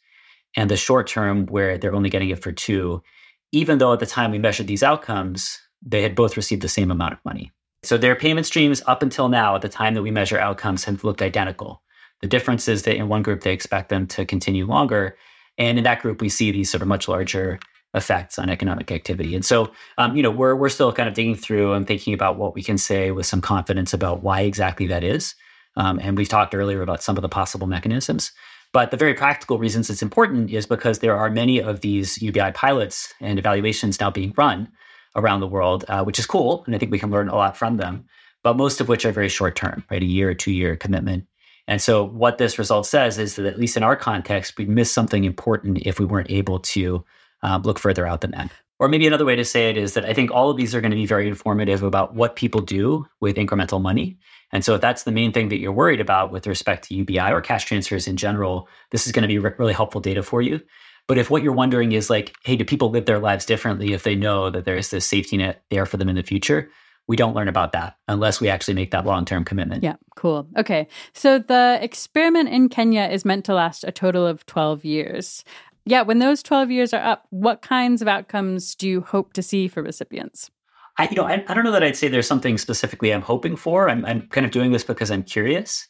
[SPEAKER 1] and the short term where they're only getting it for two, even though at the time we measured these outcomes, they had both received the same amount of money. So their payment streams up until now, at the time that we measure outcomes, have looked identical. The difference is that in one group, they expect them to continue longer. And in that group, we see these sort of much larger effects on economic activity. And so, um, you know, we're, we're still kind of digging through and thinking about what we can say with some confidence about why exactly that is. Um, and we've talked earlier about some of the possible mechanisms. But the very practical reasons it's important is because there are many of these UBI pilots and evaluations now being run around the world, uh, which is cool. And I think we can learn a lot from them, but most of which are very short term, right? A year or two year commitment. And so, what this result says is that, at least in our context, we missed something important if we weren't able to um, look further out than that. Or maybe another way to say it is that I think all of these are going to be very informative about what people do with incremental money. And so, if that's the main thing that you're worried about with respect to UBI or cash transfers in general, this is going to be re- really helpful data for you. But if what you're wondering is like, hey, do people live their lives differently if they know that there's this safety net there for them in the future? we don't learn about that unless we actually make that long term commitment.
[SPEAKER 2] Yeah, cool. Okay. So the experiment in Kenya is meant to last a total of 12 years. Yeah, when those 12 years are up, what kinds of outcomes do you hope to see for recipients?
[SPEAKER 1] I, you know, I, I don't know that I'd say there's something specifically I'm hoping for. I'm, I'm kind of doing this because I'm curious.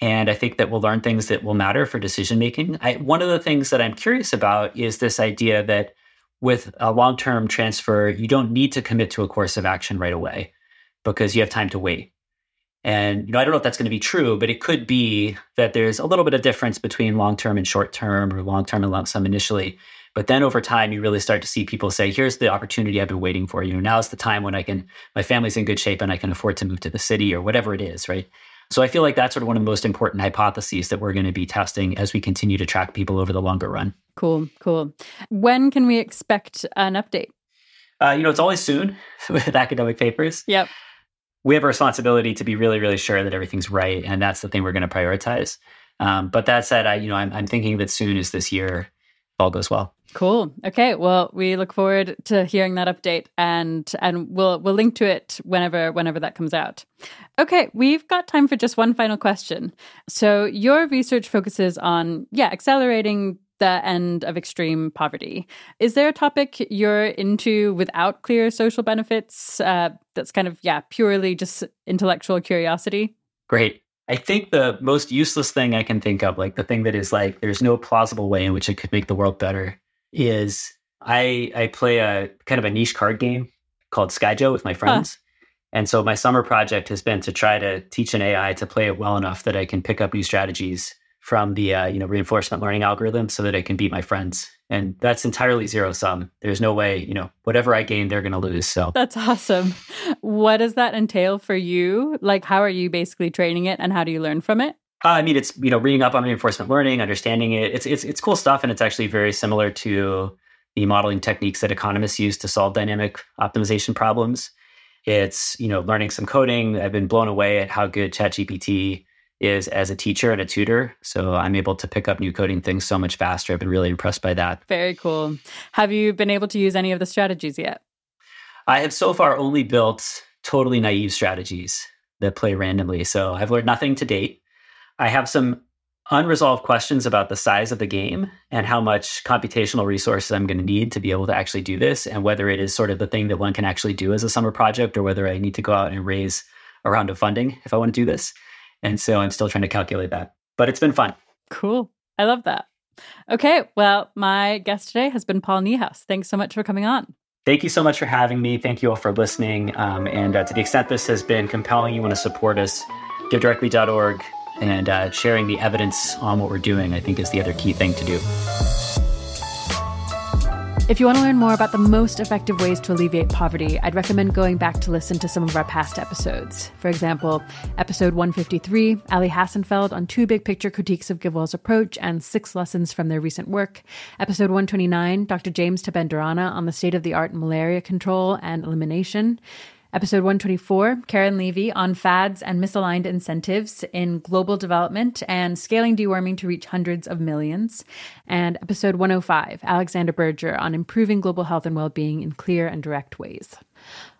[SPEAKER 1] And I think that we'll learn things that will matter for decision making. one of the things that I'm curious about is this idea that with a long term transfer, you don't need to commit to a course of action right away because you have time to wait. And you know, I don't know if that's going to be true, but it could be that there's a little bit of difference between long term and short term, or long term and lump sum initially. But then over time, you really start to see people say, "Here's the opportunity I've been waiting for. You know, now is the time when I can, my family's in good shape, and I can afford to move to the city or whatever it is, right?" So I feel like that's sort of one of the most important hypotheses that we're going to be testing as we continue to track people over the longer run.
[SPEAKER 2] Cool, cool. When can we expect an update?
[SPEAKER 1] Uh, you know, it's always soon with academic papers.
[SPEAKER 2] Yep.
[SPEAKER 1] We have a responsibility to be really, really sure that everything's right, and that's the thing we're going to prioritize. Um, but that said, I, you know, I'm, I'm thinking that soon is this year all goes well.
[SPEAKER 2] Cool. Okay. Well, we look forward to hearing that update and and we'll we'll link to it whenever whenever that comes out. Okay, we've got time for just one final question. So, your research focuses on yeah, accelerating the end of extreme poverty. Is there a topic you're into without clear social benefits uh, that's kind of yeah, purely just intellectual curiosity?
[SPEAKER 1] Great. I think the most useless thing I can think of, like the thing that is like there's no plausible way in which it could make the world better, is I I play a kind of a niche card game called Skyjo with my friends. Huh. And so my summer project has been to try to teach an AI to play it well enough that I can pick up new strategies from the uh, you know reinforcement learning algorithm so that I can beat my friends. And that's entirely zero sum. There's no way, you know, whatever I gain, they're going to lose. So
[SPEAKER 2] that's awesome. What does that entail for you? Like, how are you basically training it, and how do you learn from it?
[SPEAKER 1] Uh, I mean, it's you know, reading up on reinforcement learning, understanding it. It's it's it's cool stuff, and it's actually very similar to the modeling techniques that economists use to solve dynamic optimization problems. It's you know, learning some coding. I've been blown away at how good ChatGPT is as a teacher and a tutor. So I'm able to pick up new coding things so much faster. I've been really impressed by that.
[SPEAKER 2] Very cool. Have you been able to use any of the strategies yet?
[SPEAKER 1] I have so far only built totally naive strategies that play randomly. So I've learned nothing to date. I have some unresolved questions about the size of the game and how much computational resources I'm going to need to be able to actually do this, and whether it is sort of the thing that one can actually do as a summer project, or whether I need to go out and raise a round of funding if I want to do this. And so I'm still trying to calculate that. But it's been fun.
[SPEAKER 2] Cool. I love that. Okay. Well, my guest today has been Paul Niehaus. Thanks so much for coming on.
[SPEAKER 1] Thank you so much for having me. Thank you all for listening. Um, and uh, to the extent this has been compelling, you want to support us, givedirectly.org and uh, sharing the evidence on what we're doing, I think, is the other key thing to do.
[SPEAKER 2] If you want to learn more about the most effective ways to alleviate poverty, I'd recommend going back to listen to some of our past episodes. For example, episode 153, Elie Hassenfeld on two big picture critiques of GiveWell's approach and six lessons from their recent work. Episode 129, Dr. James Tibenderana on the state of the art malaria control and elimination. Episode 124, Karen Levy on fads and misaligned incentives in global development and scaling deworming to reach hundreds of millions. And episode 105, Alexander Berger on improving global health and well being in clear and direct ways.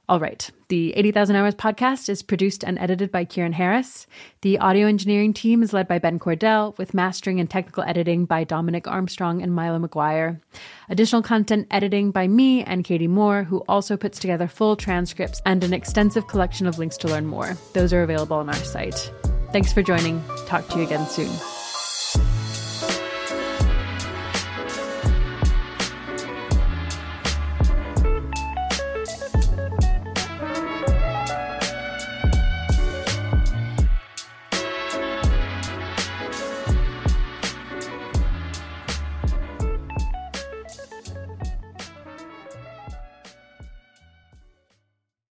[SPEAKER 2] All right. The 80,000 Hours podcast is produced and edited by Keiran Harris. The audio engineering team is led by Ben Cordell, with mastering and technical editing by Dominic Armstrong and Milo McGuire. Additional content editing by me and Katy Moore, who also puts together full transcripts and an extensive collection of links to learn more. Those are available on our site. Thanks for joining. Talk to you again soon.